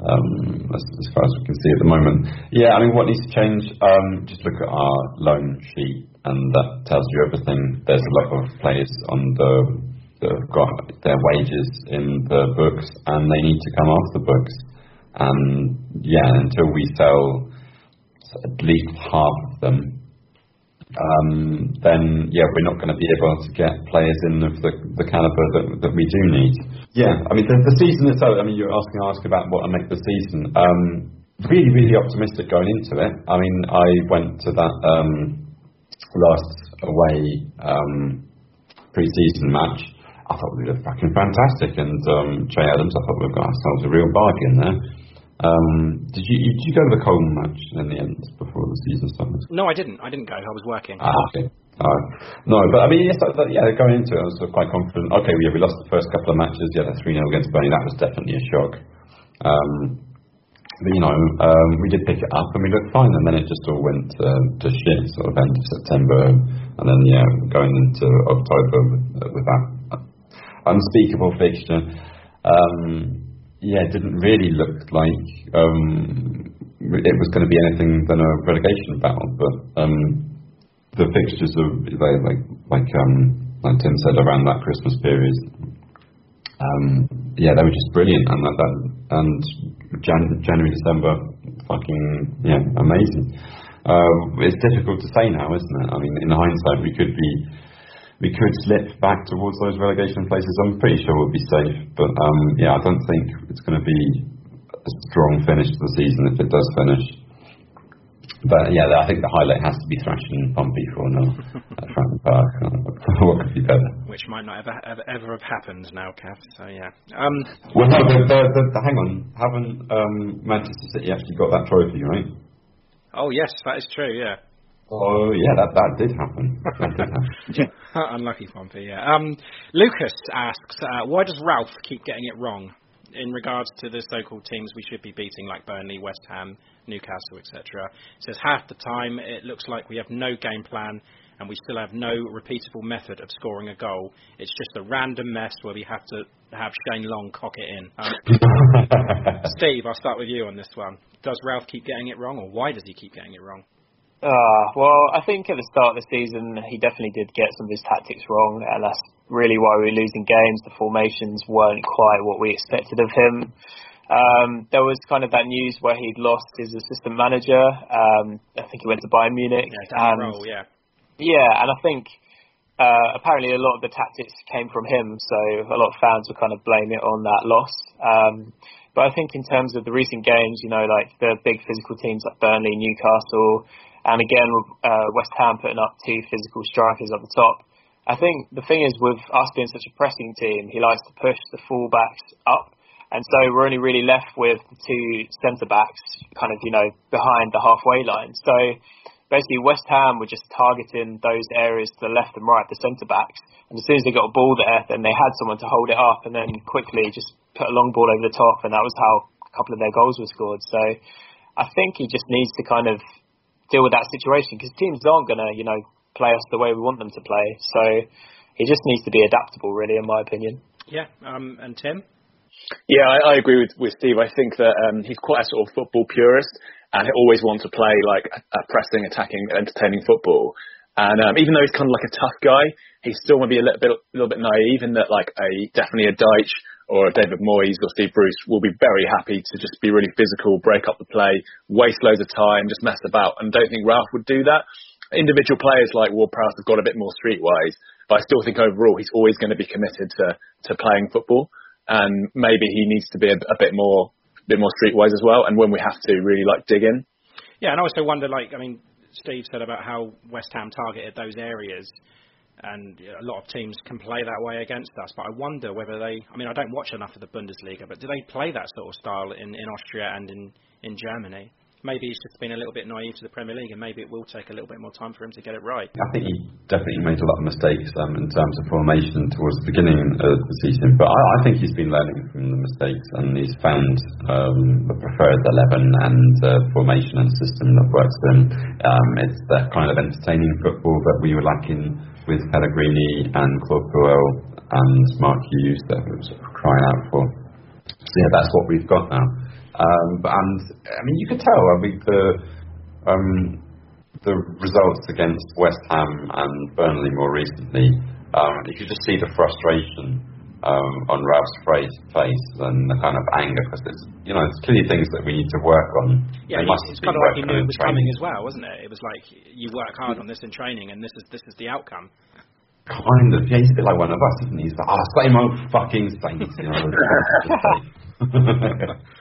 Um, as, as, far as we can see at the moment. Yeah, I mean, what needs to change? Um, just look at our loan sheet, and that tells you everything. There's a lot of players on the have got their wages in the books and they need to come off the books. And yeah, until we sell at least half of them, um, then yeah, we're not going to be able to get players in of the, the caliber that, that we do need. Yeah, I mean the, the season itself. I mean you're asking ask about what I make the season. Um, really, really optimistic going into it. I mean I went to that um, last away um, pre-season match I thought we looked fucking fantastic. And um, Che Adams, I thought we've got ourselves a real bargain there. Um, did you did you go to the Köln match in the end before the season started? No, I didn't. I didn't go. I was working. Ah, okay. Uh, no, but I mean, yes, I, yeah, going into it, I was quite confident. Okay, we, we lost the first couple of matches. Yeah, the 3 0 against Burnley, that was definitely a shock. Um, but, you know, um, we did pick it up and we looked fine, and then it just all went uh, to shit sort of end of September, and then, yeah, going into October with, with that unspeakable fixture. Um, yeah, it didn't really look like um, it was going to be anything than a relegation battle. But um, the fixtures are they, like like um, like Tim said around that Christmas period. Um, yeah, they were just brilliant, and that, that and Jan- January December, fucking yeah, amazing. Uh, it's difficult to say now, isn't it? I mean, in hindsight, we could be we could slip back towards those relegation places. I'm pretty sure we'll be safe, but um, yeah, I don't think it's going to be a strong finish to the season if it does finish. But yeah, I think the highlight has to be thrashing Pompey 4 0 at Fratton Park. *laughs* what could be better? Which might not ever ever, ever have happened now, Kev. So yeah. Um, well, no, the, the, the, the, hang on. Haven't um, Manchester City actually got that trophy, right? Oh yes, that is true. Yeah. Oh yeah, that that did happen. That did happen. *laughs* *laughs* Unlucky Pompey. Yeah. Um, Lucas asks, uh, why does Ralph keep getting it wrong? in regards to the so-called teams we should be beating, like Burnley, West Ham, Newcastle, etc. It says half the time it looks like we have no game plan and we still have no repeatable method of scoring a goal. It's just a random mess where we have to have Shane Long cock it in. Um, *laughs* Steve, I'll start with you on this one. Does Ralph keep getting it wrong, or why does he keep getting it wrong? Uh, well, I think at the start of the season, he definitely did get some of his tactics wrong, and that's really why we were losing games. The formations weren't quite what we expected of him. Um, there was kind of that news where he'd lost his assistant manager. Um, I think he went to Bayern Munich. Yeah, and, role, yeah. yeah, and I think uh, apparently a lot of the tactics came from him, so a lot of fans were kind of blaming it on that loss. Um, but I think in terms of the recent games, you know, like the big physical teams like Burnley, Newcastle, and again uh, West Ham putting up two physical strikers at the top. I think the thing is with us being such a pressing team, he likes to push the fullbacks up, and so we're only really left with the two centre backs, kind of you know behind the halfway line. So basically West Ham were just targeting those areas to the left and right, the centre backs. And as soon as they got a ball there, then they had someone to hold it up and then quickly just put a long ball over the top. And that was how a couple of their goals were scored. So I think he just needs to kind of deal with that situation because teams aren't going to, you know, play us the way we want them to play. So he just needs to be adaptable, really, in my opinion. Yeah, um, and Tim? Yeah, I, I agree with, with Steve. I think that um, he's quite a sort of football purist and he always wants to play like a pressing, attacking, entertaining football. And um, even though he's kind of like a tough guy, he's still going to be a little bit, a little bit naive in that like a definitely a Dyche or David Moyes or Steve Bruce will be very happy to just be really physical, break up the play, waste loads of time, just mess about. And don't think Ralph would do that. Individual players like Ward-Prowse have got a bit more streetwise, but I still think overall he's always going to be committed to to playing football. And maybe he needs to be a, a bit more bit more streetwise as well. And when we have to really like dig in. Yeah, and I also wonder, like, I mean, Steve said about how West Ham targeted those areas, and a lot of teams can play that way against us. But I wonder whether they, I mean, I don't watch enough of the Bundesliga, but do they play that sort of style in, in Austria and in, in Germany? Maybe he's just been a little bit naive to the Premier League, and maybe it will take a little bit more time for him to get it right. I think he definitely made a lot of mistakes um, in terms of formation towards the beginning of the season, but I, I think he's been learning from the mistakes and he's found um, the preferred 11 and uh, formation and system that works for him. Um, it's that kind of entertaining football that we were lacking with Pellegrino and Claude Puel and Mark Hughes that was crying out for. So yeah, that's what we've got now. Um, and I mean, you could tell. I mean, the um, the results against West Ham and Burnley more recently, um, you could just see the frustration um, on Ralph's face and the kind of anger because it's you know it's clearly things that we need to work on. Yeah, it's kind of like he knew it was coming as well, wasn't it? It was like you work hard on this in training, and this is this is the outcome. Kind of, yeah, he's a bit like one of us, isn't he? He's like, oh, same old fucking Saints. You know, *laughs* *laughs*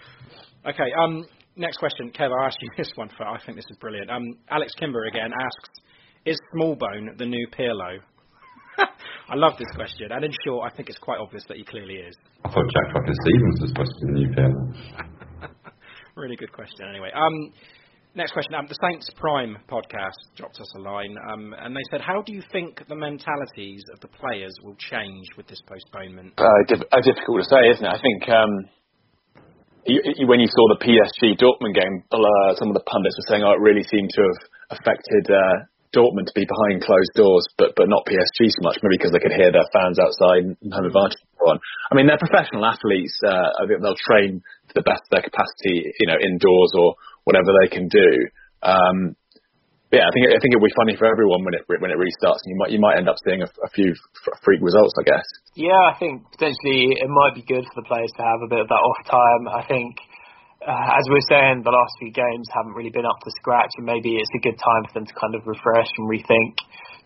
Okay. Um, next question, Kev. I ask you *laughs* this one for. I think this is brilliant. Um, Alex Kimber again asks, "Is Smallbone the new Pirlo?" *laughs* I love this question, and in short, I think it's quite obvious that he clearly is. I thought Jack Fucking Stephens was supposed to be the new Pirlo. *laughs* really good question. Anyway, um, next question. Um, the Saints Prime podcast dropped us a line, um, and they said, "How do you think the mentalities of the players will change with this postponement?" Uh, diff- uh, difficult to say, isn't it? I think. Um, when you saw the PSG Dortmund game, uh, some of the pundits were saying, "Oh, it really seemed to have affected uh, Dortmund to be behind closed doors, but but not PSG so much, maybe because they could hear their fans outside and home advantage on. I mean, they're professional athletes. Uh, I think they'll train to the best of their capacity, you know, indoors or whatever they can do. Um, yeah, I think I think it'll be funny for everyone when it when it restarts, and you might you might end up seeing a, a few freak results, I guess. Yeah, I think potentially it might be good for the players to have a bit of that off time. I think, uh, as we are saying, the last few games haven't really been up to scratch, and maybe it's a good time for them to kind of refresh and rethink.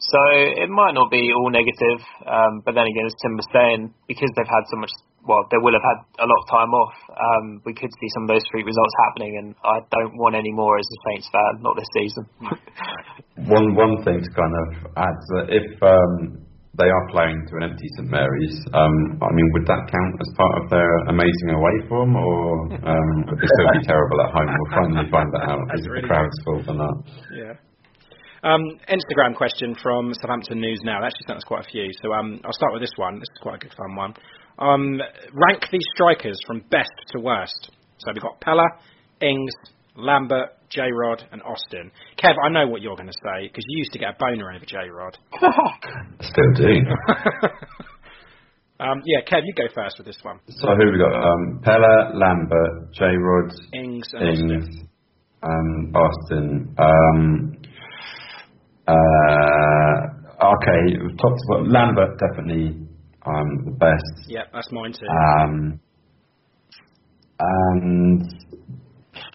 So it might not be all negative, um, but then again, as Tim was saying, because they've had so much well, they will have had a lot of time off. Um, we could see some of those freak results happening, and I don't want any more as a Saints fan, not this season. *laughs* one one thing to kind of add that if um, they are playing to an empty St Mary's, um, I mean, would that count as part of their amazing away form, or um, would they still be *laughs* terrible at home? We'll finally find that out. Is really the crowd's fault or not? Yeah. Um, Instagram question from Southampton News Now. They actually sent us quite a few, so um, I'll start with this one. This is quite a good fun one. Um, rank these strikers from best to worst. So we've got Pellè, Ings, Lambert, J Rod, and Austin. Kev, I know what you're going to say because you used to get a boner over J Rod. *laughs* Still do. *laughs* um, yeah, Kev, you go first with this one. So who we got? Um, Pellè, Lambert, J Rod, Ings, and Ings, um, Austin. Um, uh, okay, top to. Lambert definitely um, the best. Yeah, that's mine too. Um, and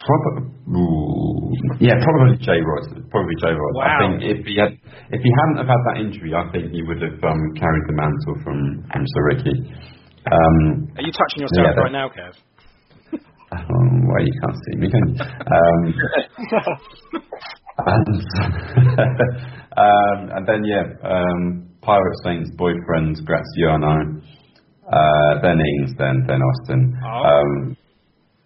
probably, yeah, probably J Rod. Probably J Rod. I think if he had, if he hadn't have had that injury, I think he would have um, carried the mantle from from Sir Ricky. Um, Are you touching yourself yeah, right now, Kev? um, well, you can't see me, can you? Um, *laughs* and, *laughs* um, and then yeah, um, Pirate Saints boyfriend Graziano, uh, then Ings, then then Austin. Oh. Um,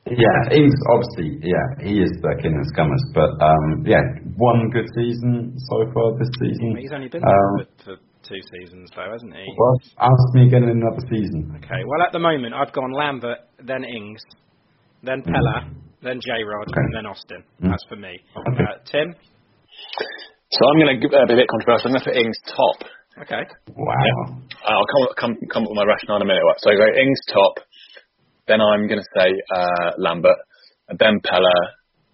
yeah, Ings obviously, yeah, he is the king of scummers, but um, yeah, one good season so far this season. He's only been Um, there for, for two seasons, though, hasn't he? well, ask me again in another season. Okay, well, at the moment, I've gone Lambert, then Ings, then Pellè, then J Rod, Okay. and then Austin. Mm. That's for me. Okay. Uh, Tim? So I'm going to uh, be a bit controversial. I'm going to put Ings top. Okay. Wow. I'll come come come up with my rationale in a minute. So I go Ings top, then I'm going to say uh, Lambert, and then Pellè,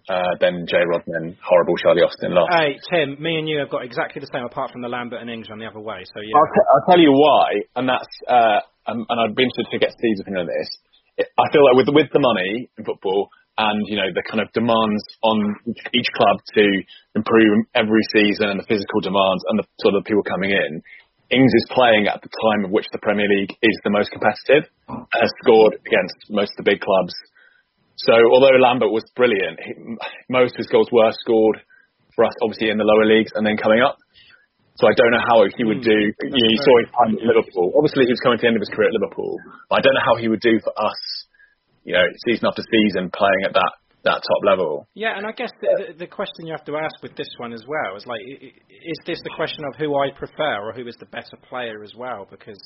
uh, then J Rod, then horrible Charlie Austin last. Hey, Tim, me and you have got exactly the same, apart from the Lambert and Ings run the other way. So yeah. I'll, t- I'll tell you why, and that's uh, um, and I'd be interested to get Steve's opinion on this. I feel like with with the money in football and you know the kind of demands on each club to improve every season and the physical demands and the sort of people coming in, Ings is playing at the time of which the Premier League is the most competitive and has scored against most of the big clubs. So although Lambert was brilliant, he, most of his goals were scored for us obviously in the lower leagues and then coming up. So I don't know how he would hmm. do. You, know, you saw his time at Liverpool. Obviously, he was coming to the end of his career at Liverpool. But I don't know how he would do for us. You know, season after season, playing at that that top level. Yeah, and I guess the, the, question you have to ask with this one as well is like, is this the question of who I prefer or who is the better player as well? Because,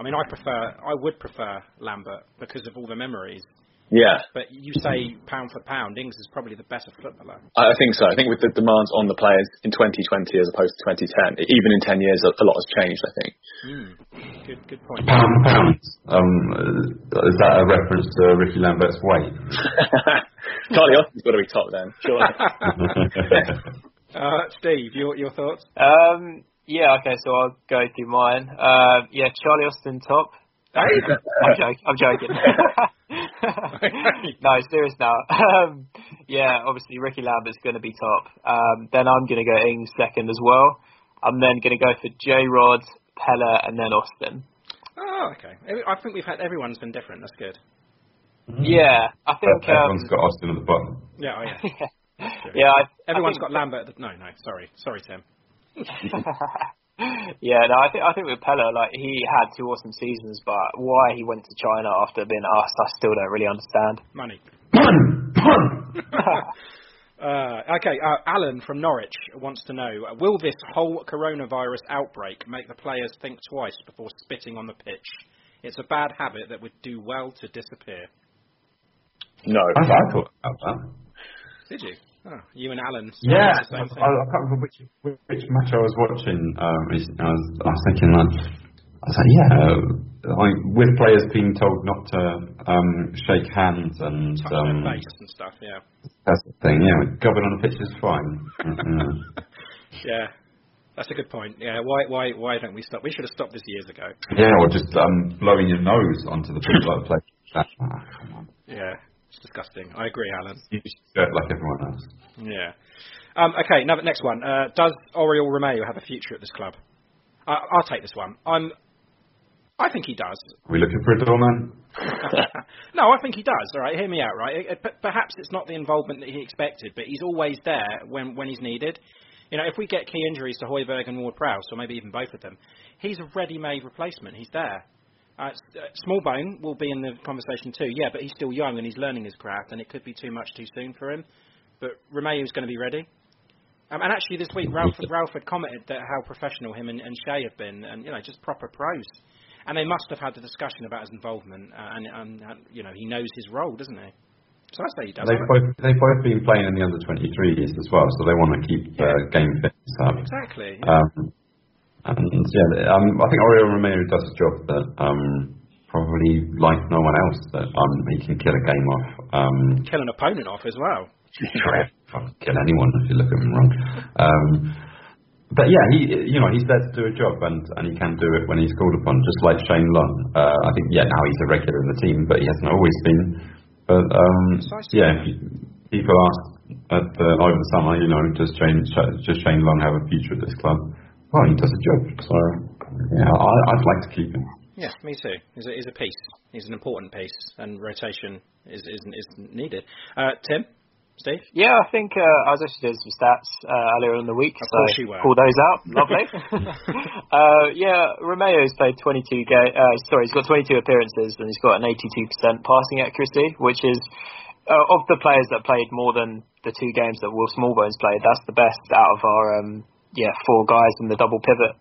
I mean, I prefer, I would prefer Lambert because of all the memories. Yeah, But you say pound for pound, Ings is probably the better footballer. I I think so. I think with the demands on the players in 2020 as opposed to 2010, even in 10 years, a a lot has changed. I think. Mm. Good, good point. Pound for pound. Um, uh, is that a reference to Ricky Lambert's weight? *laughs* Charlie Austin's got to be top then, surely. *laughs* Uh, Steve, your your thoughts? Um, yeah, okay, so I'll go through mine. Uh, yeah, Charlie Austin top. I'm joking. I'm joking. *laughs* no, serious now. Um, yeah, obviously Ricky Lambert's going to be top. Um, then I'm going to go Ings second as well. I'm then going to go for J Rod, Pellè, and then Austin. Oh, okay. I think we've had everyone's been different. That's good. Yeah, I think. But everyone's Um, got Austin at the bottom. Yeah, oh, yeah. *laughs* yeah, I, Everyone's I got Lambert. At the, no, no, sorry, sorry, Tim. *laughs* yeah, no, I think I think with Pellè, like he had two awesome seasons, but why he went to China after being asked, I still don't really understand. Money. *laughs* Uh, okay, uh, Alan from Norwich wants to know: uh, Will this whole coronavirus outbreak make the players think twice before spitting on the pitch? It's a bad habit that would do well to disappear. no. I, I thought about that. Did you? Oh, you and Alan. Yeah, I. I can't remember which which match I was watching. Um, recently. I was I was thinking that, I was like yeah, like with players being told not to um, shake hands and Touch um, their face and stuff. Yeah. that's the thing. Yeah, gobbling on the pitch is fine. *laughs* Yeah. That's a good point. Yeah. Why? Why? Why don't we stop? We should have stopped this years ago. yeah, or just um, blowing your nose onto the pitch like play. Ah, *laughs* Yeah. It's disgusting. I agree, Alan. you should do it like everyone else. Yeah. Um, okay, now the next one. Uh, does Oriol Romeo have a future at this club? I I'll take this one. I'm. I think he does. Are we looking for a doorman? *laughs* no, I think he does. All right, hear me out. Right, It- it- perhaps it's not the involvement that he expected, but he's always there when when he's needed. You know, if we get key injuries to Højbjerg and Ward-Prowse, or maybe even both of them, he's a ready-made replacement. He's there. Uh, uh, Smallbone will be in the conversation too, yeah, but he's still young and he's learning his craft, and it could be too much too soon for him. But Romeo's going to be ready. Um, and actually, this week Ralph, Ralph had commented that how professional him and, and Shea have been, and you know, just proper pros. and they must have had the discussion about his involvement, uh, and, and, and you know he knows his role, doesn't he? So that's how he does They've it. both they've both been playing in the under 23s as well, so they want to keep uh, game fitness up. Exactly. yeah. Um, and yeah, um, I think Oriol Romeo does a job that um, probably like no one else. That um, he can kill a game off. Um, Kill an opponent off as well. fucking kill anyone if you look at him wrong. Um, but yeah, he you know he's there to do a job and, and he can do it when he's called upon, just like Shane Long. Uh, I think yeah now he's a regular in the team, but he hasn't always been. But um, yeah, people ask at the, over the summer, you know, does Shane does Shane Long have a future at this club? Well, he does a job, so yeah, I, I'd like to keep him. Yeah, me too. He's a, he's a piece. He's an important piece, and rotation is is, is needed. Uh, Tim, Steve. Yeah, I think uh, I was actually doing some stats uh, earlier in the week, Of so course you were. pull those out. *laughs* Lovely. *laughs* uh, yeah, Romeo's played 22 ga- uh, sorry, he's got 22 appearances and he's got an 82% passing accuracy, which is uh, of the players that played more than the two games that Will Smallbones played. That's the best out of our um, yeah four guys in the double pivot.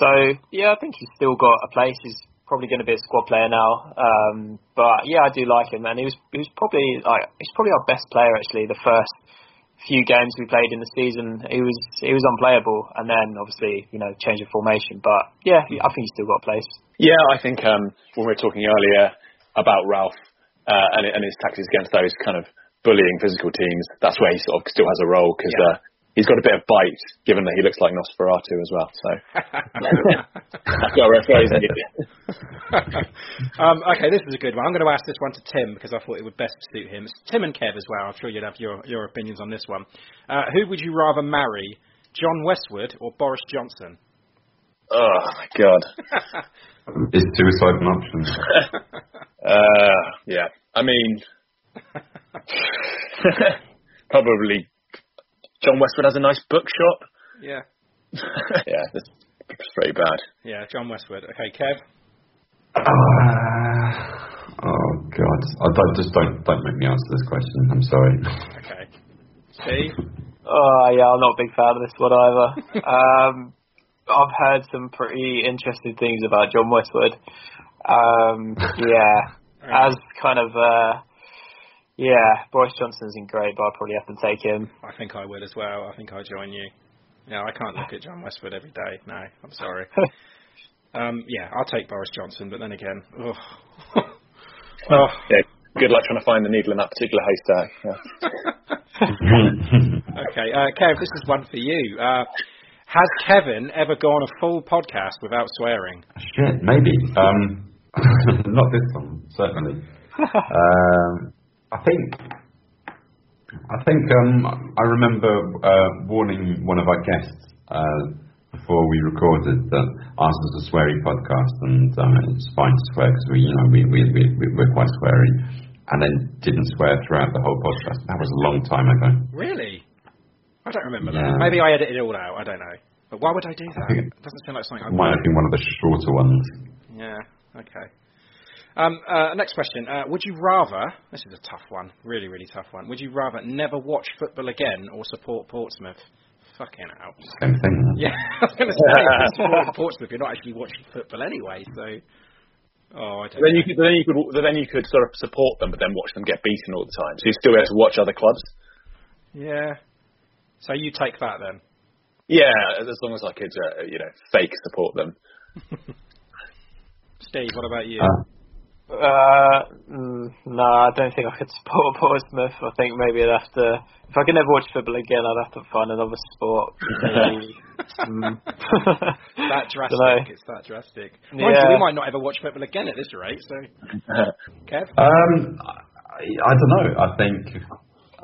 So yeah, I think he's still got a place. He's probably going to be a squad player now. Um, but yeah, I do like him, and he was he was probably like he's probably our best player actually. The first few games we played in the season, he was he was unplayable, and then obviously you know change of formation. But yeah, I think he's still got a place. Yeah, I think um, when we were talking earlier about Ralph uh, and, and his tactics against those kind of bullying physical teams, that's where he sort of still has a role because uh, he's got a bit of bite, given that he looks like Nosferatu as well. So *laughs* that's what we're phrasing *laughs* um, okay, this is a good one. I'm going to ask this one to Tim because I thought it would best suit him. It's Tim and Kev as well. I'm sure you'd have your, your opinions on this one. Uh, who would you rather marry, John Westwood or Boris Johnson? Oh my god. *laughs* Is suicide an option? Uh, yeah. I mean, probably John Westwood has a nice bookshop. Yeah. *laughs* yeah, it's, it's pretty bad. Yeah, John Westwood. Okay, Kev. Uh, oh God! I don't, just don't don't make me answer this question. I'm sorry. Okay. Steve. Oh yeah, I'm not a big fan of this one either. *laughs* um, I've heard some pretty interesting things about John Westwood. Um, yeah, *laughs* as kind of uh, yeah, Boris Johnson isn't great, but I'll probably have to take him. I think I would as well. I think I'll join you. Yeah, I can't look at John Westwood every day. No, I'm sorry. *laughs* um, yeah, I'll take Boris Johnson, but then again, ugh. Oh, *laughs* yeah. Good luck trying to find the needle in that particular haystack. Yeah. *laughs* okay, uh, Kev, this is one for you. Uh, has Kevin ever gone a full podcast without swearing? Shit, maybe. Um, not this one, certainly. um, I think. I think um, I remember uh, warning one of our guests uh, before we recorded that ours was a sweary podcast, and um, it's fine to swear because we, you know, we, we, we, we- we're quite sweary, and then didn't swear throughout the whole podcast. That was a long time ago. Really? I don't remember Yeah. that. Maybe I edited it all out. I don't know. But why would I do that? It doesn't sound like something I might have been one of the shorter ones. Yeah. Okay. Um, uh, next question. Uh, would you rather? This is a tough one. Really, really tough one. Would you rather never watch football again or support Portsmouth? Fucking out. Same thing. *laughs* Yeah, I was going to say if Portsmouth. You're not actually watching football anyway. So. Oh, I don't. then know. you could then you could then you could sort of support them, but then watch them get beaten all the time. So you still able to watch other clubs. Yeah. So you take that then. Yeah, as long as I could, uh, you know, fake support them. *laughs* Steve, what about you? Uh, Uh, mm, no, I don't think I could *laughs* support Portsmouth. I think maybe I'd have to. If I could never watch football again, I'd have to find another sport. Maybe, mm. *laughs* that *laughs* drastic. Dunno. It's that drastic. Mind you, Yeah. we might not ever watch football again at this rate. So, Kev. Um, I, I don't know. I think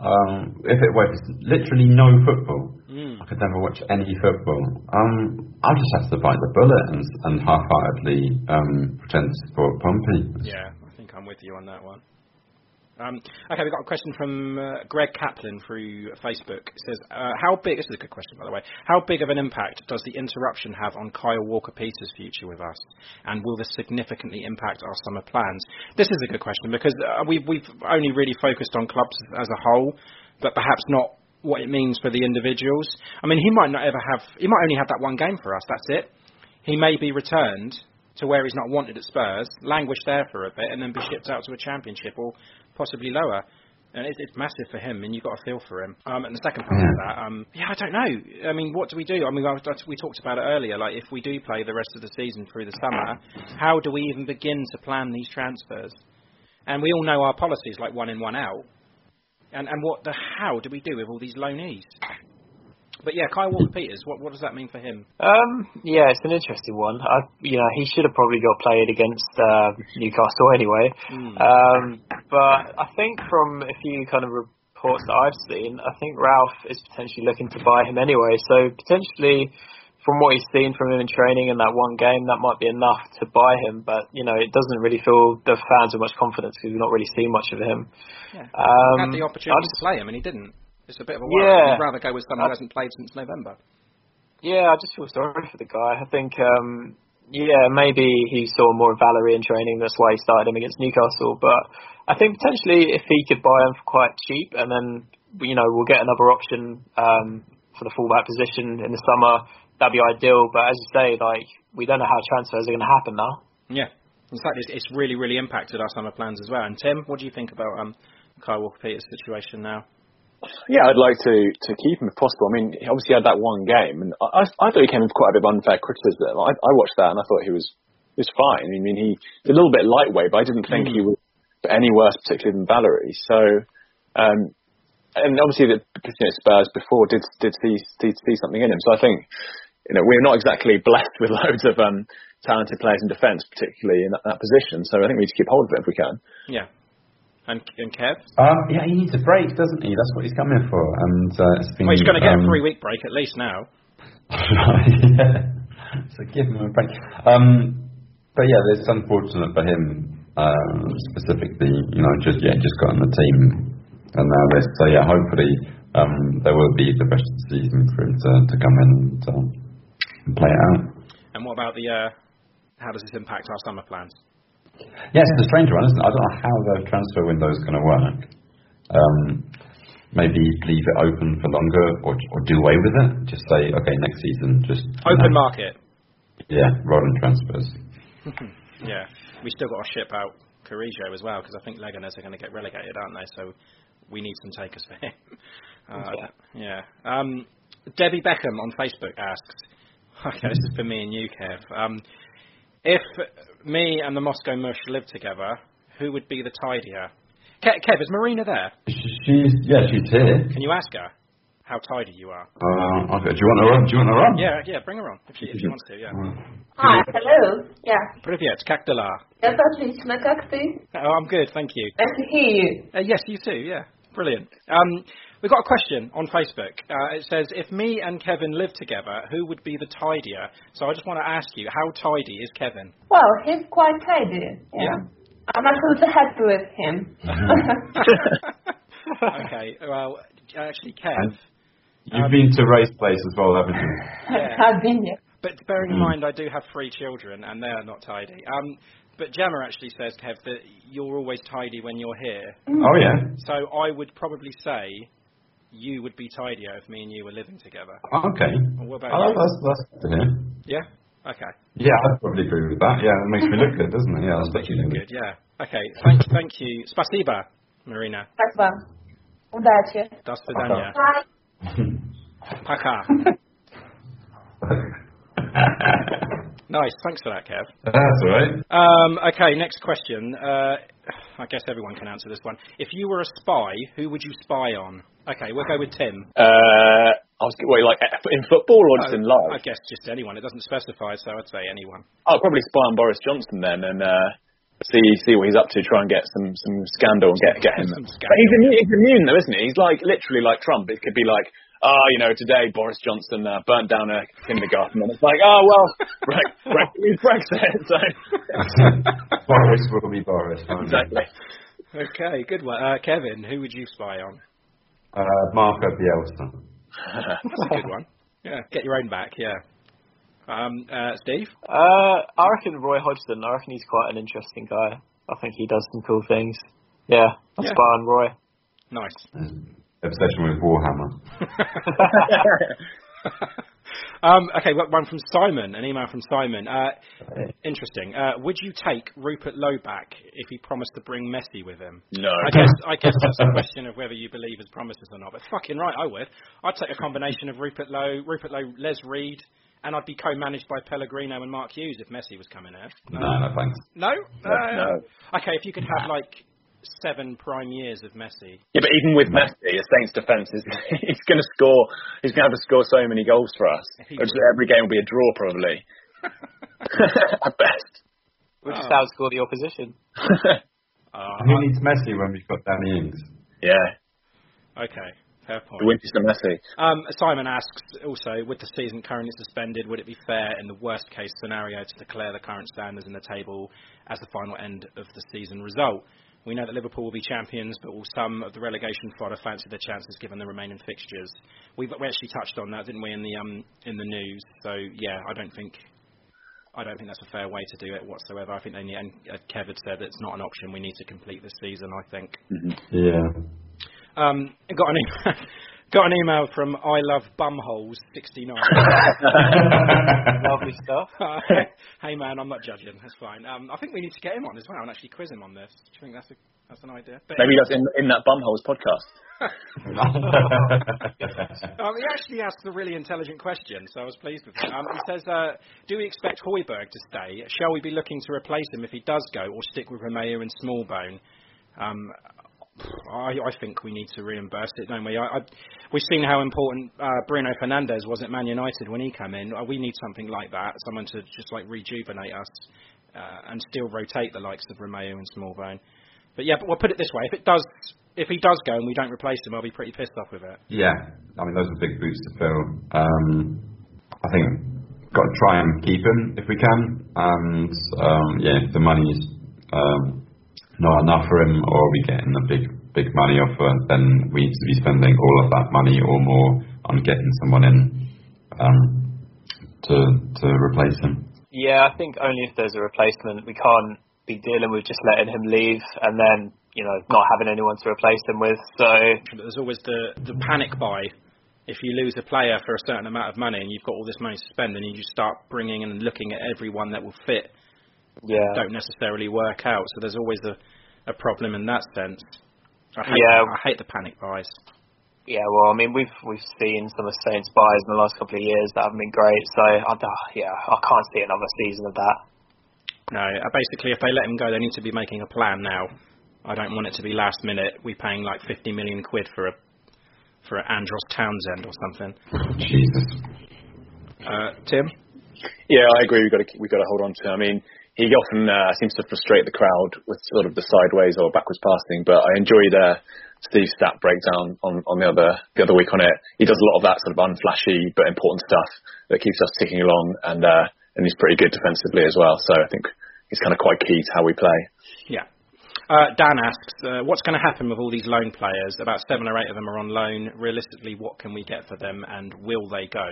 um, if it was literally no football, Mm. I could never watch any football. Um, I'll just have to bite the bullet and, and half-heartedly um, pretend to support Pompey. Yeah, I think I'm with you on that one. Um, okay, we've got a question from uh, Greg Kaplan through Facebook. It says, uh, "How big? This is a good question, by the way. How big of an impact does the interruption have on Kyle Walker-Peters' future with us, and will this significantly impact our summer plans?" This is a good question because uh, we've we've only really focused on clubs as a whole, but perhaps not what it means for the individuals. I mean, he might not ever have. He might only have that one game for us. That's it. He may be returned to where he's not wanted at Spurs, languish there for a bit, and then be shipped out to a championship or possibly lower. And it's, it's massive for him, and you've got to feel for him. Um, and the second part of that, um, yeah, I don't know. I mean, what do we do? I mean, I, I- we talked about it earlier. Like, if we do play the rest of the season through the summer, how do we even begin to plan these transfers? And we all know our policies, like one in, one out. And and what the how do we do with all these loanees? But yeah, Kyle Walker Peters, what what does that mean for him? Um, yeah, it's an interesting one. I, you know, he should have probably got played against uh, Newcastle *laughs* anyway. Hmm. Um, but I think from a few kind of reports that I've seen, I think Ralph is potentially looking to buy him anyway. So potentially, from what he's seen from him in training in that one game, that might be enough to buy him. But you know, it doesn't really fill the fans with much confidence because we've not really seen much of him. Yeah. Um, Had the opportunity just- to play him, and he didn't. It's a bit of a worry. Yeah. I'd rather go with someone who hasn't played since November. Yeah, I just feel sorry for the guy. I think, um, yeah, maybe he saw more of Valery in training. That's why he started him against Newcastle. But I think potentially if he could buy him for quite cheap, and then you know we'll get another option um, for the fullback position in the summer, that'd be ideal. But as you say, like we don't know how transfers are going to happen now. Yeah. In fact, it's, it's really, really impacted our summer plans as well. And Tim, what do you think about um, Kyle Walker Peters' situation now? Yeah, I'd like to to keep him if possible. I mean, he obviously had that one game, and I, I thought he came with quite a bit of unfair criticism. I, I watched that and I thought he was he was fine. I mean, he was a little bit lightweight, but I didn't think he was any worse, particularly than Valery. So, um, and obviously the you know, Spurs before did did see, did see something in him. So I think you know we're not exactly blessed with *laughs* loads of um, talented players in defence, particularly in that, that position. So I think we need to keep hold of it if we can. Yeah. And, and Kev? Um, yeah, he needs a break, doesn't he? That's what he's coming for. And uh, it's been, Well, he's going to get um, a three week break at least now. yeah. *laughs* So give him a break. Um, but yeah, it's unfortunate for him um, specifically. You know, just yeah, just got on the team and now this. So yeah, hopefully um, there will be the rest of the season for him to, to come in and, uh, and play it out. And what about the, uh, how does this impact our summer plans? Yes, it's a strange one, isn't it? I don't know how the transfer window is going to work. Um, maybe leave it open for longer, or or do away with it. Just say, okay, next season, just Open know, market. Yeah, rather than transfers. *laughs* yeah. We still got to ship out Carrillo as well because I think Leganes are going to get relegated, aren't they? So we need some takers for him. *laughs* Uh, yeah. Um, Debbie Beckham on Facebook asks, *laughs* okay, this is for me and you, Kev. Um, if me and the Moscow Mush lived together, who would be the tidier? Ke- Kev, is Marina there? She's yeah, she's here. Can you ask her how tidy you are? Uh, okay, do you want her on? Do you want her on? Yeah, yeah, bring her on if she, if she wants to. Yeah. Hi, hello. Yeah. Привет, как дела? Это отлично, как ты? Oh, I'm good, thank you. Nice to hear you. Uh, yes, you too. Yeah, brilliant. Um, we've got a question on Facebook. Uh, it says, if me and Kevin lived together, who would be the tidier? So I just want to ask you, how tidy is Kevin? Well, he's quite tidy. Yeah. I'm absolutely happy with him. *laughs* *laughs* okay. Well, actually, Kev. And you've been to race place as well, haven't you? Yeah. *laughs* I've been here. But bearing in mind, I do have three children, and they are not tidy. Um, but Gemma actually says, Kev, that you're always tidy when you're here. Oh yeah. So I would probably say you would be tidier if me and you were living together. Okay. Well, what about Oh, you? that's that's good to hear. Yeah. Okay. Yeah, I'd probably agree with that. Yeah, it makes me look good, doesn't it? Yeah, that's Makes you definitely look good. Yeah. Okay. Thank, thank you. Спасибо, Marina. Спасибо. Удачи. До свидания. Bye. Пока. *laughs* Nice. Thanks for that, Kev. That's all right. Um, okay, next question. Uh, I guess everyone can answer this one. If you were a spy, who would you spy on? Okay, we'll go with Tim. Uh, I was wait, like in football or just in life? I guess just anyone. It doesn't specify, so I'd say anyone. I'll probably spy on Boris Johnson then and uh, see see what he's up to. Try and get some some scandal and get get him. But he's immune, he's immune though, isn't he? He's like literally like Trump. It could be like, oh, you know, today Boris Johnson uh, burnt down a kindergarten, and it's like, oh well, Bre- Bre- it's Brexit. So *laughs* Boris will be Boris. won't exactly. Okay, good one. Uh, Kevin, who would you spy on? Uh, Marco Bielsa. *laughs* That's a good one. Yeah, get your own back. Yeah. Um, uh, Steve. Uh, I reckon Roy Hodgson. I reckon he's quite an interesting guy. I think he does some cool things. Yeah, I'll Yeah. spy on Roy. Nice. Obsession with Warhammer. *laughs* Um, okay, well, one from Simon, an email from Simon. Uh, interesting. Uh, would you take Rupert Lowe back if he promised to bring Messi with him? No. I guess I guess that's a question of whether you believe his promises or not. But fucking right, I would. I'd take a combination of Rupert Lowe, Rupert Lowe, Les Reed, and I'd be co-managed by Pellegrino and Mark Hughes if Messi was coming here. No, no thanks. No. No, Uh, no. Okay, if you could have like seven prime years of Messi. Yeah, but even with Messi, a Saints defence is *laughs* he's going to score. He's going to have to score so many goals for us. Just every game will be a draw probably. *laughs* At best. We'll just Oh. outscore the opposition. *laughs* Uh, Who needs Messi when we've got Danny Ings? yeah, okay, fair point. the winter's the Messi. Um, Simon asks also, with the season currently suspended, would it be fair in the worst case scenario to declare the current standers in the table as the final end of the season result? We know that Liverpool will be champions, but will some of the relegation fodder fancy their chances given the remaining fixtures? We've we actually touched on that, didn't we, in the um in the news? So yeah, I don't think I don't think that's a fair way to do it whatsoever. I think they need, and uh, Kev had said that it's not an option. We need to complete this season. I think. Yeah. Um, got an e- got an email from I love bumholes sixty nine. *laughs* Lovely stuff. *laughs* hey man, I'm not judging. That's fine. Um, I think we need to get him on as well and actually quiz him on this. Do you think that's a that's an idea? But Maybe that's in in that bumholes podcast. *laughs* um, he actually asked a really intelligent question, so I was pleased with it. Um, he says, uh, "Do we expect Højbjerg to stay? Shall we be looking to replace him if he does go, or stick with Romeo and Smallbone?" Um, I, I think we need to reimburse it, don't we? I, I, we've seen how important uh, Bruno Fernandes was at Man United when he came in. Uh, We need something like that, someone to just like rejuvenate us uh, and still rotate the likes of Romeo and Smallbone. But yeah, but we'll put it this way: if it does, if he does go and we don't replace him, I'll be pretty pissed off with it. Yeah, I mean those are big boots to fill. Um, I think we've got to try and keep him if we can, and um, yeah, the money's um, not enough for him, or we getting a big big money offer, then we need to be spending all of that money or more on getting someone in um, to to replace him. Yeah, I think only if there's a replacement. We can't be dealing with just letting him leave and then, you know, not having anyone to replace him with. So there's always the the panic buy. If you lose a player for a certain amount of money and you've got all this money to spend, and you just start bringing in and looking at everyone that will fit, yeah, don't necessarily work out. So there's always a a problem in that sense. I hate, Yeah. I hate the panic buys. yeah. Well, I mean, we've we've seen some of Saints buys in the last couple of years that haven't been great. So I, uh, yeah, I can't see another season of that. No, uh, basically, if they let him go, they need to be making a plan now. I don't want it to be last minute. We're paying like 50 million quid for a for a Andros Townsend or something. Jesus. Uh, Tim. Yeah, I agree. We've got to we got to hold on to. Him. I mean, he often uh, seems to frustrate the crowd with sort of the sideways or backwards passing. But I enjoyed uh, Steve's stat breakdown on, on the other the other week on it. He does a lot of that sort of unflashy but important stuff that keeps us ticking along, and uh, and he's pretty good defensively as well. So I think he's kind of quite key to how we play. Yeah. Uh, Dan asks, uh, what's going to happen with all these loan players? About seven or eight of them are on loan. Realistically, what can we get for them, and will they go?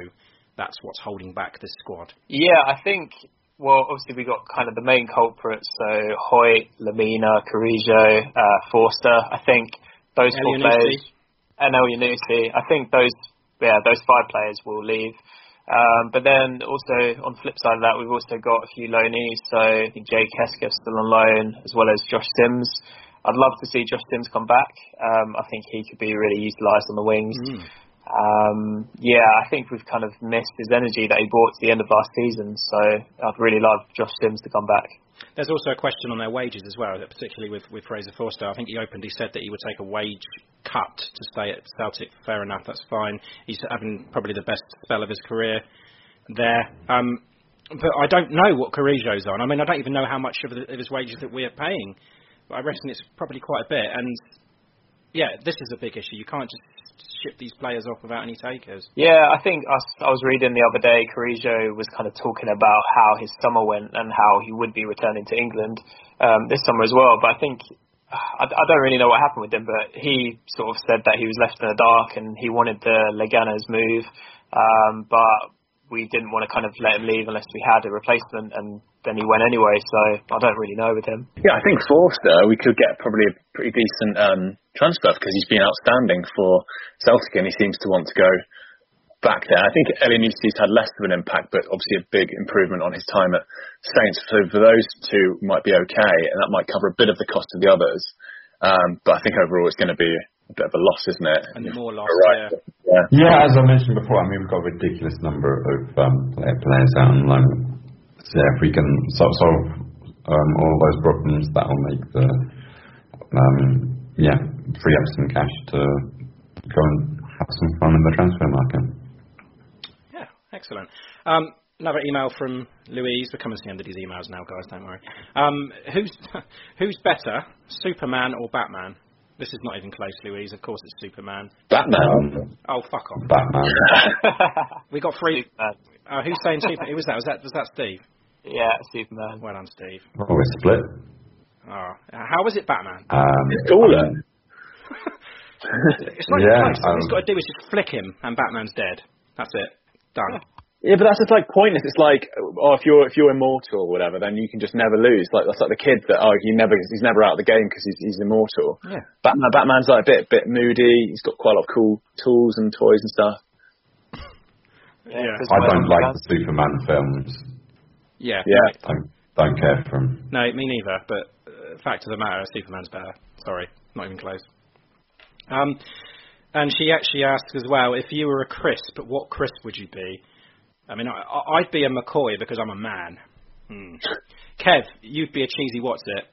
That's what's holding back this squad. Yeah, I think. Well, obviously we got kind of the main culprits, so Hoedt, Lemina, Carrillo, uh, Forster. I think those four Elyounoussi. players, and Elyounoussi, I think those, yeah, those five players will leave. Um, but then also on the flip side of that, we've also got a few loanees. So I think Jake Hesketh still on loan, as well as Josh Sims. I'd love to see Josh Sims come back. Um, I think he could be really utilised on the wings. Um, yeah, I think we've kind of missed his energy that he brought to the end of last season. So I'd really love Josh Sims to come back. There's also a question on their wages as well, particularly with, with Fraser Forster. I think he openly said that he would take a wage cut to stay at Celtic. Fair enough, that's fine. He's having probably the best spell of his career there. Um, but I don't know what Carrillo's on. I mean, I don't even know how much of, the, of his wages that we're paying. But I reckon it's probably quite a bit. And yeah, this is a big issue. You can't just ship these players off without any takers. Yeah, I think I was reading the other day, Carrillo was kind of talking about how his summer went and how he would be returning to England um, this summer as well. But I think I, I don't really know what happened with him, but he sort of said that he was left in the dark and he wanted the Leganes move, um, but we didn't want to kind of let him leave unless we had a replacement, and then he went anyway. So I don't really know with him. Yeah, I think Forster we could get probably a pretty decent um, transfer because he's been outstanding for Celtic and he seems to want to go back there. I think Elyounoussis had less of an impact, but obviously a big improvement on his time at Saints. So for those two might be okay, and that might cover a bit of the cost of the others. Um, but I think overall it's going to be a bit of a loss, isn't it? And more loss, Right. yeah. Yeah. Yeah, as I mentioned before, I mean we've got a ridiculous number of um, players out on loan. So yeah, if we can solve, solve um, all those problems, that'll make the um, yeah free up some cash to go and have some fun in the transfer market. Yeah, excellent. Um, another email from Louise. We're coming to the end of these emails now, guys. Don't worry. Um, who's *laughs* who's better, Superman or Batman? This is not even close, Louise. Of course, it's Superman. Batman. Oh, fuck off. Batman. *laughs* We got three. Uh, who's saying Superman? Who was that? Was that was that Steve? Yeah, Superman. Well done, Steve. Oh, we're split. Oh, how was it Batman? Um, It's cooler. um, *laughs* It's not yeah, even close. All he's um, got to do is just flick him, and Batman's dead. That's it. Done. *laughs* Yeah, but that's just like pointless. It's like, oh, if you're if you're immortal or whatever, then you can just never lose. Like that's like the kid that oh he never he's never out of the game because he's he's immortal. Yeah. Batman Batman's like a bit bit moody. He's got quite a lot of cool tools and toys and stuff. Yeah. I don't like the Superman films. Yeah. Yeah. Don't don't care for them. No, me neither. But uh, fact of the matter, Superman's better. Sorry, not even close. Um, and she actually asked as well, if you were a crisp, what crisp would you be? I mean, I, I- I'd be a McCoy because I'm a man. Hmm. Kev, you'd be a cheesy what's it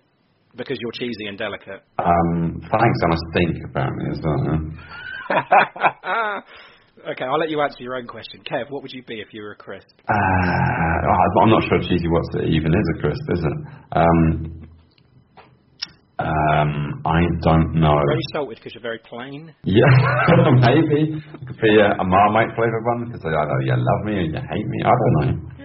because you're cheesy and delicate. Um, thanks on a stink apparently as well. *laughs* okay, I'll let you answer your own question. Kev, what would you be if you were a crisp? Uh, I'm not sure cheesy what's it even is a crisp, is it? Um, um, I don't know. Very salted because you're very plain. Yeah, *laughs* maybe. It could be a, a Marmite flavored one because either you love me or you hate me. I don't know.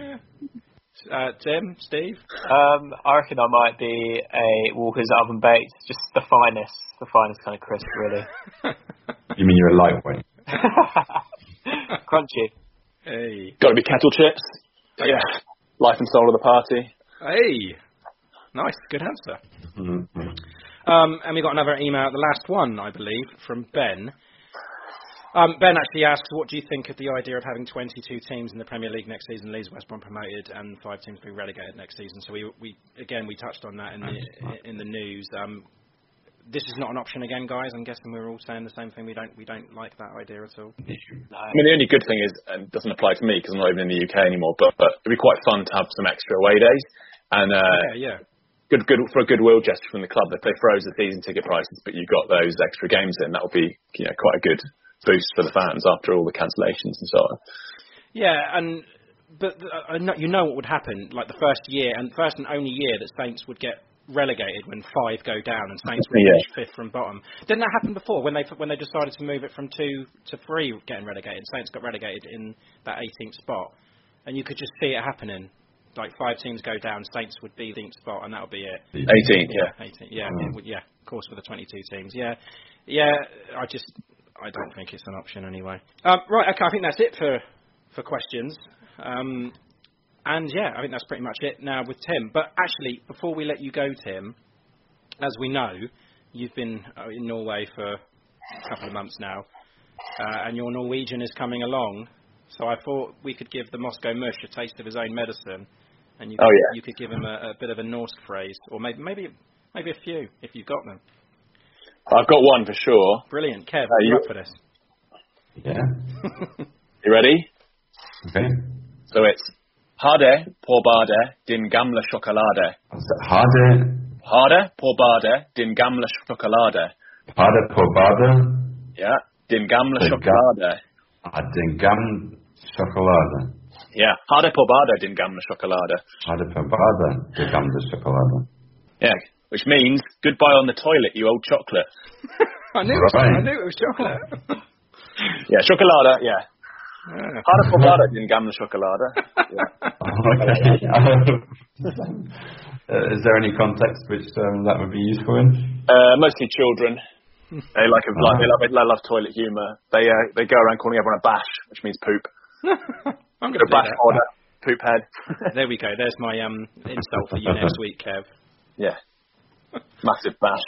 Uh, Tim, Steve. Um, I reckon I might be a Walker's oven baked, just the finest, the finest kind of crisp, really. *laughs* You mean you're a lightweight? *laughs* Crunchy. Hey. Got to be kettle chips. Yeah. Life and soul of the party. Hey. Nice, good answer. Mm-hmm. Um, and we got another email, the last one, I believe, from Ben. Um, ben actually asks, what do you think of the idea of having 22 teams in the Premier League next season, Leeds, West Brom promoted, and five teams being relegated next season? So we, we again, we touched on that in the in the news. Um, this is not an option again, guys. I'm guessing we're all saying the same thing. We don't we don't like that idea at all. I mean, the only good thing is, and it doesn't apply to me because I'm not even in the UK anymore, but, but it'd be quite fun to have some extra away days. And uh, yeah, yeah. Good, good for a goodwill gesture from the club. If they froze the season ticket prices, but you got those extra games in, that would be you know quite a good boost for the fans after all the cancellations and so on. Yeah, and but uh, you know what would happen, like the first year and first and only year that Saints would get relegated when five go down and Saints *laughs* would Yeah. finish fifth from bottom. Didn't that happen before when they when they decided to move it from two to three getting relegated? Saints got relegated in that 18th spot, and you could just see it happening. Like five teams go down, Saints would be the 18th spot, and that would be it. 18th, yeah. 18, yeah, Mm. yeah, of course, for the 22 teams. Yeah, yeah, I just, I don't think it's an option anyway. Um, right, okay, I think that's it for, for questions. Um, and yeah, I think that's pretty much it now with Tim. But actually, before we let you go, Tim, as we know, you've been uh, in Norway for a couple of months now, uh, and your Norwegian is coming along. So I thought we could give the Moscow Mush a taste of his own medicine, and you Oh, yeah. you could give him a, a bit of a Norse phrase, or maybe maybe maybe a few if you've got them. I've got one for sure. Brilliant, Kev. You're you- up for this. Yeah. *laughs* You ready? Okay. So it's Harde på badet din gamla choklade. Harde, Harde på badet din gamla choklade. harde på badet, Ja, din gamla Den ga- choklade. ah, den gamla choklad. Ja, harde på badet din gamla choklade. Harde på badet, den gamla choklad. Yeah, which means goodbye on the toilet, you old chocolate. *laughs* I knew, it was, I knew it was chocolate. *laughs* Yeah, chocolade, yeah. Yeah. Harde på badet din gamla choklade. *laughs* Okay. uh, is there any context which um, that would be useful in? Uh, mostly children. They like, a, like they love they love toilet humour. They uh, they go around calling everyone a bash, which means poop. I'm going to bash order, poop head. *laughs* There we go. There's my um insult for you next week, Kev. *laughs* yeah, massive bash.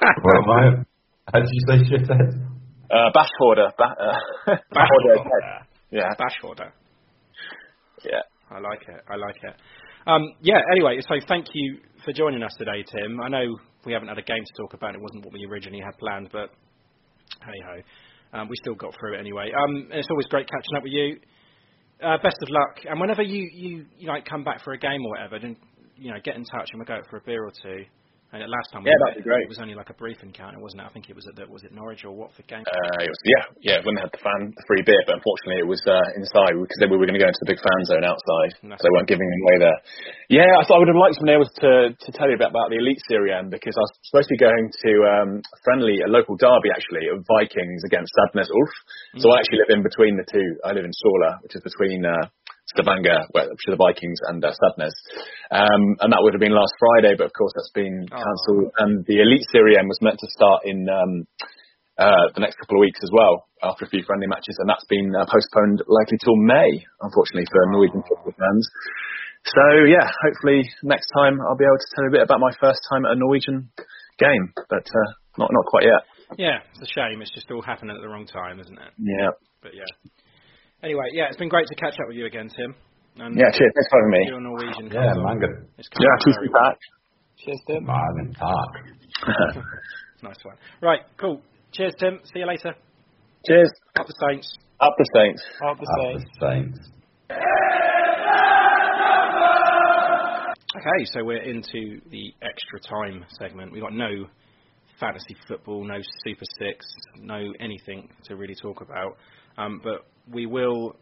*laughs* well, my, how did you say shithead? Uh, Bashforder. Ba- uh, Bashforder. Yeah. Bashforder. Yeah. I like it. I like it. Um, yeah. Anyway, so thank you for joining us today, Tim. I know we haven't had a game to talk about. It wasn't what we originally had planned, but hey ho, um, we still got through it anyway. Um, it's always great catching up with you. Uh, best of luck, and whenever you, you you like come back for a game or whatever, then you know get in touch and we'll go out for a beer or two. And last time Yeah, that'd be great. it was only like a brief encounter, wasn't it? I think it was at the, was it Norwich or Watford game. Uh, it was, yeah, yeah, when they had the fan the free beer, but unfortunately it was uh, inside because then we were going to go into the big fan zone outside, so they weren't giving them away there. Yeah, I thought I would have liked to be able to to tell you about, about the Eliteserien because I was supposed to be going to um, a friendly, a local derby actually of Vikings against Sandnes Ulf. So I actually live in between the two. I live in Sola, which is between uh, Stavanger, are the Vikings, and uh, Sandnes. Um, and that would have been last Friday, but of course that's been cancelled. And the Eliteserien was meant to start in um, uh, the next couple of weeks as well, after a few friendly matches, and that's been uh, postponed likely till May, unfortunately, for Norwegian football fans. So yeah, hopefully next time I'll be able to tell you a bit about my first time at a Norwegian game, but uh, not not quite yet. Yeah, it's a shame. It's just all happening at the wrong time, isn't it? Yeah. But yeah. Anyway, yeah, it's been great to catch up with you again, Tim. And Yeah, cheers. Thanks for having me. Your Norwegian Yeah, comes on. manga. It's coming on very. Cheers, Tim. Marvin Park. *laughs* Nice one. Right, cool. Cheers, Tim. See you later. Cheers. Up the Saints. Up the Saints. Up the Saints. Up the Saints. Okay, so we're into the extra time segment. We've got no fantasy football, no Super Six, no anything to really talk about. Um, but we will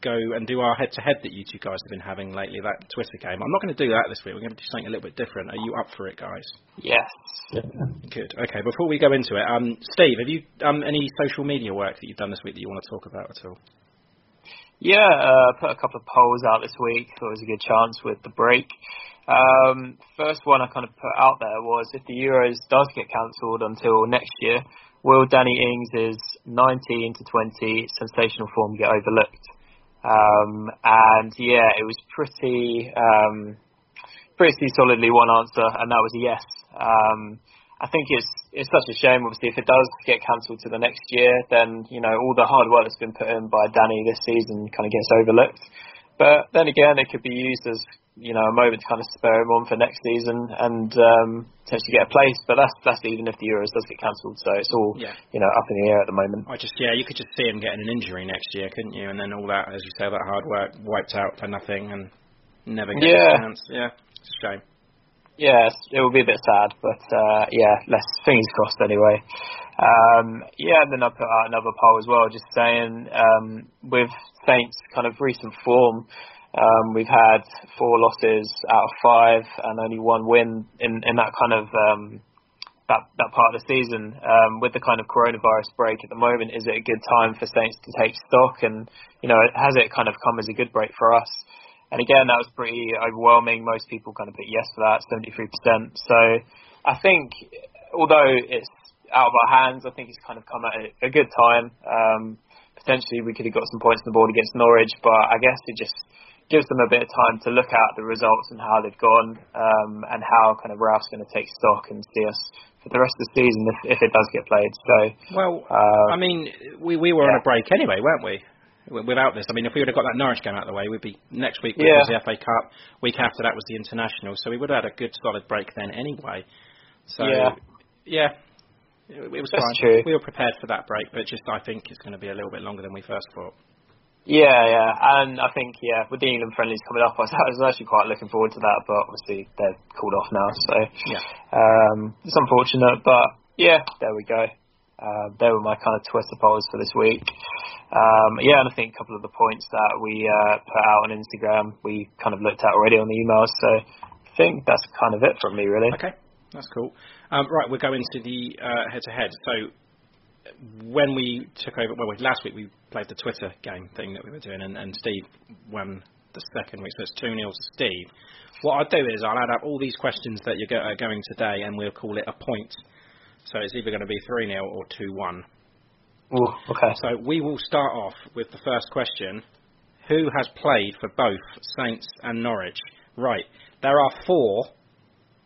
go and do our head-to-head that you two guys have been having lately, that Twitter game. I'm not going to do that this week. We're going to do something a little bit different. Are you up for it, guys? Yes. Good. Okay, before we go into it, um, Steve, have you um, any social media work that you've done this week that you want to talk about at all? Yeah, uh, put a couple of polls out this week. Thought it was a good chance with the break. Um, first one I kind of put out there was if the Euros does get cancelled until next year, will Danny Ings' 19 to 20 sensational form get overlooked? Um, and yeah, it was pretty um, pretty solidly one answer, and that was a yes. Um, I think it's it's such a shame. Obviously, if it does get cancelled to the next year, then you know all the hard work that's been put in by Danny this season kind of gets overlooked. But then again, it could be used as you know a moment to kind of spur him on for next season and um, potentially get a place. But that's that's even if the Euros does get cancelled. So it's all Yeah. you know up in the air at the moment. I just yeah, you could just see him getting an injury next year, couldn't you? And then all that, as you say, that hard work wiped out for nothing and never get Yeah. a chance. Yeah, it's a shame. Yes, it will be a bit sad, but uh, yeah, let's fingers crossed anyway. Um, yeah, and then I put out another poll as well, just saying um, with Saints' kind of recent form, um, we've had four losses out of five and only one win in, in that kind of um, that that part of the season. Um, with the kind of coronavirus break at the moment, is it a good time for Saints to take stock? And you know, has it kind of come as a good break for us? And again, that was pretty overwhelming. Most people kind of put yes for that, 73%. So I think, although it's out of our hands, I think it's kind of come at a, a good time. Um, potentially we could have got some points on the board against Norwich, but I guess it just gives them a bit of time to look at the results and how they've gone, um, and how kind of Ralph's going to take stock and see us for the rest of the season if, if it does get played. So, Well, uh, I mean, we we were on a break anyway, weren't we? Without this, I mean, if we would have got that Norwich game out of the way, we'd be next week Yeah. was the FA Cup. Week after that was the international, so we would have had a good solid break then anyway. So Yeah. yeah, it, was That's fine. true. We were prepared for that break, but just I think it's going to be a little bit longer than we first thought. Yeah, yeah, and I think yeah, with the England friendlies coming up, *laughs* I was, actually quite looking forward to that. But obviously they're called off now, so Yeah. um, it's unfortunate. But yeah, there we go. Uh, there were my kind of Twitter polls for this week. Um, yeah, and I think a couple of the points that we uh, put out on Instagram we kind of looked at already on the emails. So I think that's kind of it from me, really. Okay, that's cool. Um, right, we're going to the uh, head-to-head. So when we took over, well, last week we played the Twitter game thing that we were doing, and, and Steve won the second week, so it's 2 0 to Steve. What I'll do is I'll add up all these questions that you're go- are going today, and we'll call it a point. So it's either going to be 3 0 or 2 1. Ooh, okay. So we will start off with the first question Who has played for both Saints and Norwich? Right, there are four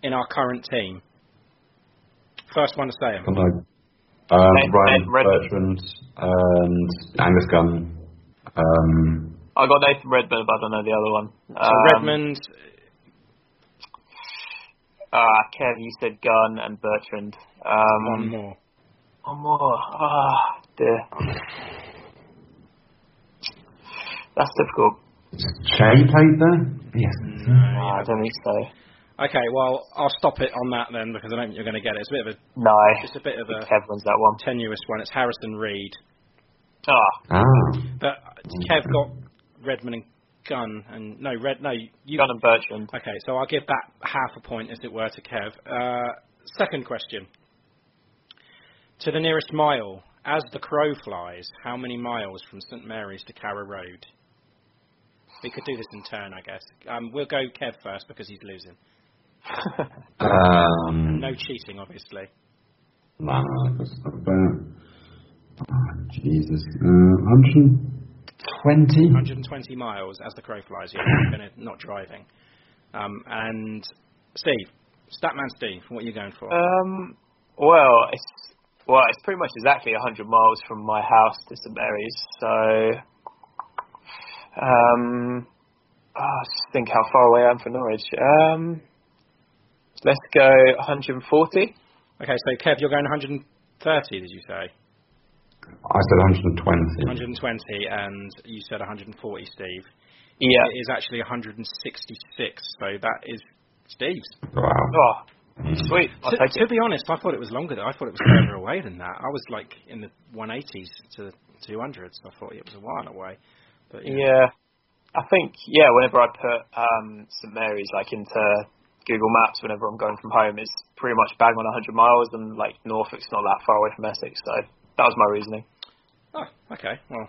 in our current team. First one to say Can I, Um, Ryan Bertrand and Angus Gunn. Um, I got Nathan Redmond, but I don't know the other one. So Um, Redmond, Ah, Kev, you said Gunn and Bertrand. Um, one more. One more. Ah, dear. That's difficult. Che played there? Yes. No, I don't think so. Okay, well, I'll stop it on that then because I don't think you're going to get it. It's a bit of a No. it's a bit of a Kev wins that one. tenuous one. It's Harrison Reed. Ah, Ah. But Kev got Redmond and Gunn, and no, Red, no, you. Gunn and Bertrand. Okay, so I'll give that half a point, as it were, to Kev. Uh, second question. To the nearest mile, as the crow flies, how many miles from St Mary's to Carrow Road? We could do this in turn, I guess. Um, we'll go Kev first because he's losing. Um, No cheating, obviously. no, no, that's about. Oh, Jesus. Uh, 120? 120 miles as the crow flies. Yeah, you're gonna, not driving. Um, and Steve, Statman Steve, what are you going for? Um, well, it's well, it's pretty much exactly 100 miles from my house to St Mary's. So, um, oh, just think how far away I am from Norwich. Um, let's go 140. Okay, so Kev, you're going 130, did you say? I said 120. 120, and you said 140, Steve. Yeah. It is actually 166, so that is Steve's. Wow. Oh, sweet. I'll To, take to it. be honest, I thought it was longer. Than, I thought it was further away than that. I was like in the 180s to 200s. I thought it was a while away. But you know. Yeah, I think yeah. Whenever I put um, St Mary's like into Google Maps, whenever I'm going from home, it's pretty much bang on 100 miles, and like Norfolk's not that far away from Essex. So that was my reasoning. Oh, okay. Well,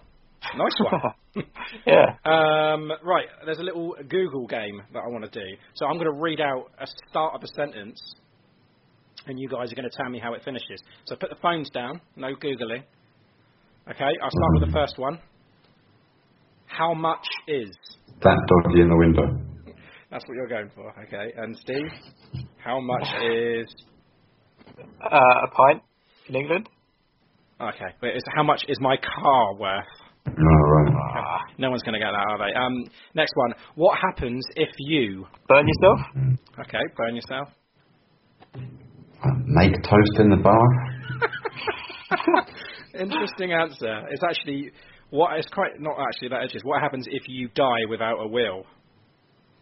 nice one. *laughs* Yeah. Um, right, there's a little Google game that I want to do. So I'm going to read out a start of a sentence, and you guys are going to tell me how it finishes. So put the phones down, no Googling. Okay, I'll start with the first one. How much is? That doggy in the window. That's what you're going for, okay. And Steve, how much *sighs* is? Uh, a pint in England. Okay, wait, is, how much is my car worth? Right. No one's going to get that, are they? Um, next one. What happens if you burn yourself? Okay, burn yourself. Make toast in the bath. *laughs* Interesting answer. It's actually what it's quite not actually that edges. What happens if you die without a will?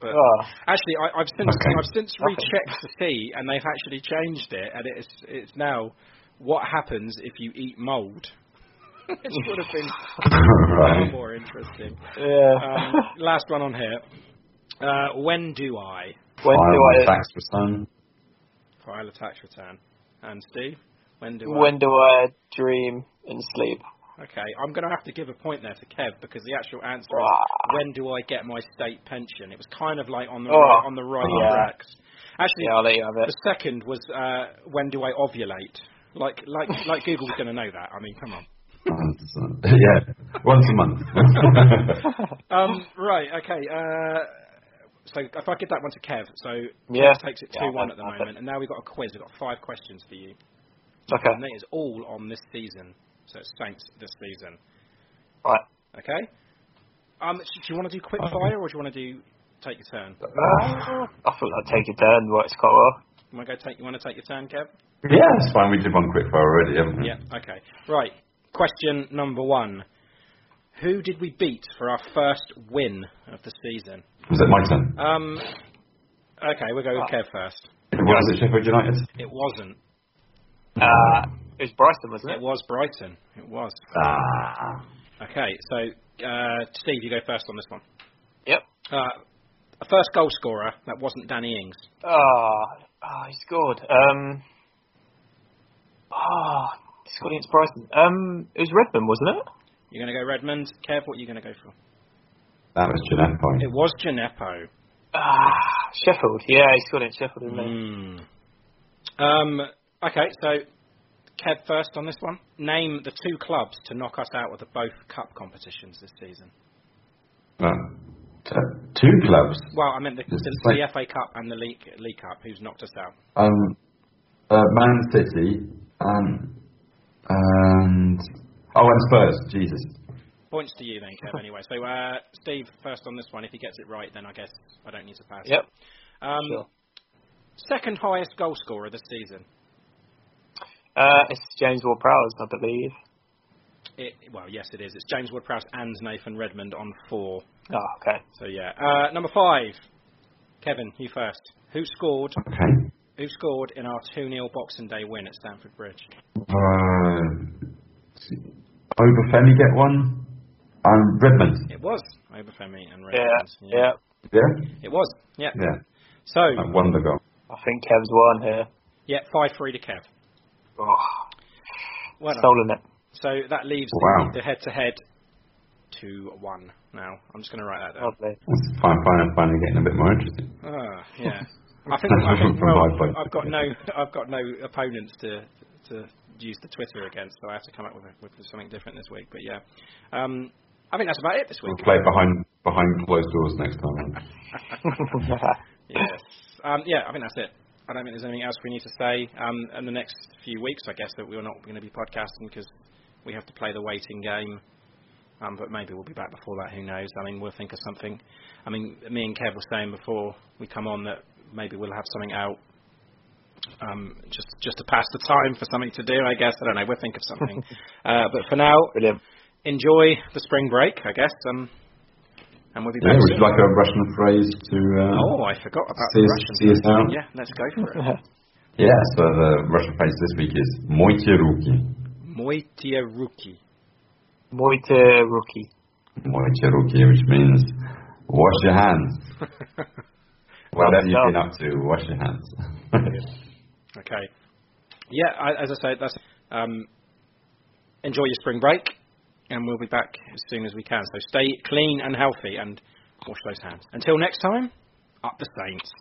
But Oh. actually, I, I've since Okay. I've since rechecked to see, and they've actually changed it, and it's it's now what happens if you eat mold. Which *laughs* would have been *laughs* right. more interesting. Yeah. Um, last one on here. Uh, when do I when File do I? tax return. file a tax return? And Steve, when do I? When do I dream and sleep? I? Okay, I'm going to have to give a point there to Kev because the actual answer is Ah. *sighs* when do I get my state pension? It was kind of like on the Oh. right, on the right Yeah. tracks. Actually, Yeah, I'll let you have it. the second was uh, when do I ovulate? Like like like Google's going to know that. I mean, come on. *laughs* yeah, once a month. *laughs* Um, right, okay. Uh, so if I give that one to Kev, so Yeah. Kev takes it Yeah, 2 1 at the have it. moment, and now we've got a quiz. We've got five questions for you. Okay. And it is all on this season. So it's Saints this season. Right. Okay? Um, do you want to do quick fire or do you want to do take your turn? Uh, I thought I'd take your turn. Works quite well. You want to go take? You want to take your turn, Kev? yeah, it's fine. We did one quick fire already, haven't we? Yeah. Okay. Right. Question number one. Who did we beat for our first win of the season? Was it my turn? Um. Okay, we'll go with Kev first. Was it Sheffield United? It wasn't. Uh, it was Brighton, wasn't It it? was Brighton. It was. Ah. Okay, so uh, Steve, you go first on this one. Yep. Uh, a first goal scorer that wasn't Danny Ings. Ah, oh, he scored. Um. Ah, he scored against Brighton. Um, it was Redmond, wasn't it? You're going to go Redmond. Kev, what are you going to go for? That was Djenepo. It was Djenepo. Ah, Sheffield. Yeah, he scored against Sheffield, didn't he? Mm. Um, okay, so Kev first on this one. Name the two clubs to knock us out of the both cup competitions this season. Uh, t- two clubs. Well, I meant the, Just the, like- the FA Cup and the League League Cup. Who's knocked us out? Um, uh, Man City and And oh, and Spurs. Jesus. Points to you then, Kev. *laughs* Anyway, so uh, Steve, first on this one. If he gets it right, then I guess I don't need to pass. Yep. Um, Sure. Second highest goal scorer this season. Uh, it's James Ward-Prowse, I believe. It, well, yes, it is. It's James Ward-Prowse and Nathan Redmond on four. Oh, okay. So yeah. Uh, number five, Kevin, you first. Who scored? Okay. Who scored in our two 0 Boxing Day win at Stamford Bridge? Uh, Obafemi get one. Um, Redmond. It was Obafemi and Yeah, Redmond. yeah. Yeah. It was. Yeah. Yeah. So That wonder goal. I think Kev's won here. yeah, five three to Kev. Oh, Well done. stolen it. So that leaves Wow. the head to head to one. Now I'm just going to write that down. Lovely. It's fine, fine, finally getting a bit more interesting. Ah, yeah. I think, I think *laughs* well, I've got no I've got no opponents to to use the Twitter against, so I have to come up with, with something different this week. But yeah, um, I think that's about it this week. We'll play behind behind closed doors next time. *laughs* yes. Um, yeah, I think that's it. I don't think there's anything else we need to say. Um, in the next few weeks, I guess that we're not going to be podcasting because we have to play the waiting game. Um, but maybe we'll be back before that. Who knows? I mean, we'll think of something. I mean, me and Kev were saying before we come on that maybe we'll have something out um, just just to pass the time for something to do. I guess I don't know. We'll think of something. *laughs* uh, but for now, Brilliant. enjoy the spring break. I guess. Um, and we'll be Yeah, would you like a Russian phrase to? Uh, Oh, I forgot about see the us- Russian. see us out? Yeah, let's go for it. Yeah, so the Russian phrase this week is "Moite ruki." Moitie Ruki. Moite rookie. Moite ruki, which means wash your hands. *laughs* Whatever you've been up to, wash your hands. *laughs* Okay. Yeah, I, as I said, that's um, enjoy your spring break, and we'll be back as soon as we can. So stay clean and healthy, and wash those hands. Until next time, up the Saints.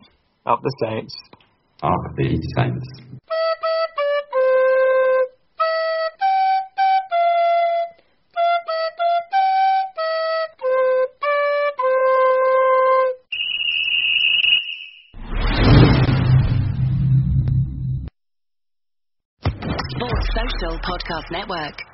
Up the Saints. Up the Saints. Sports Social Podcast Network.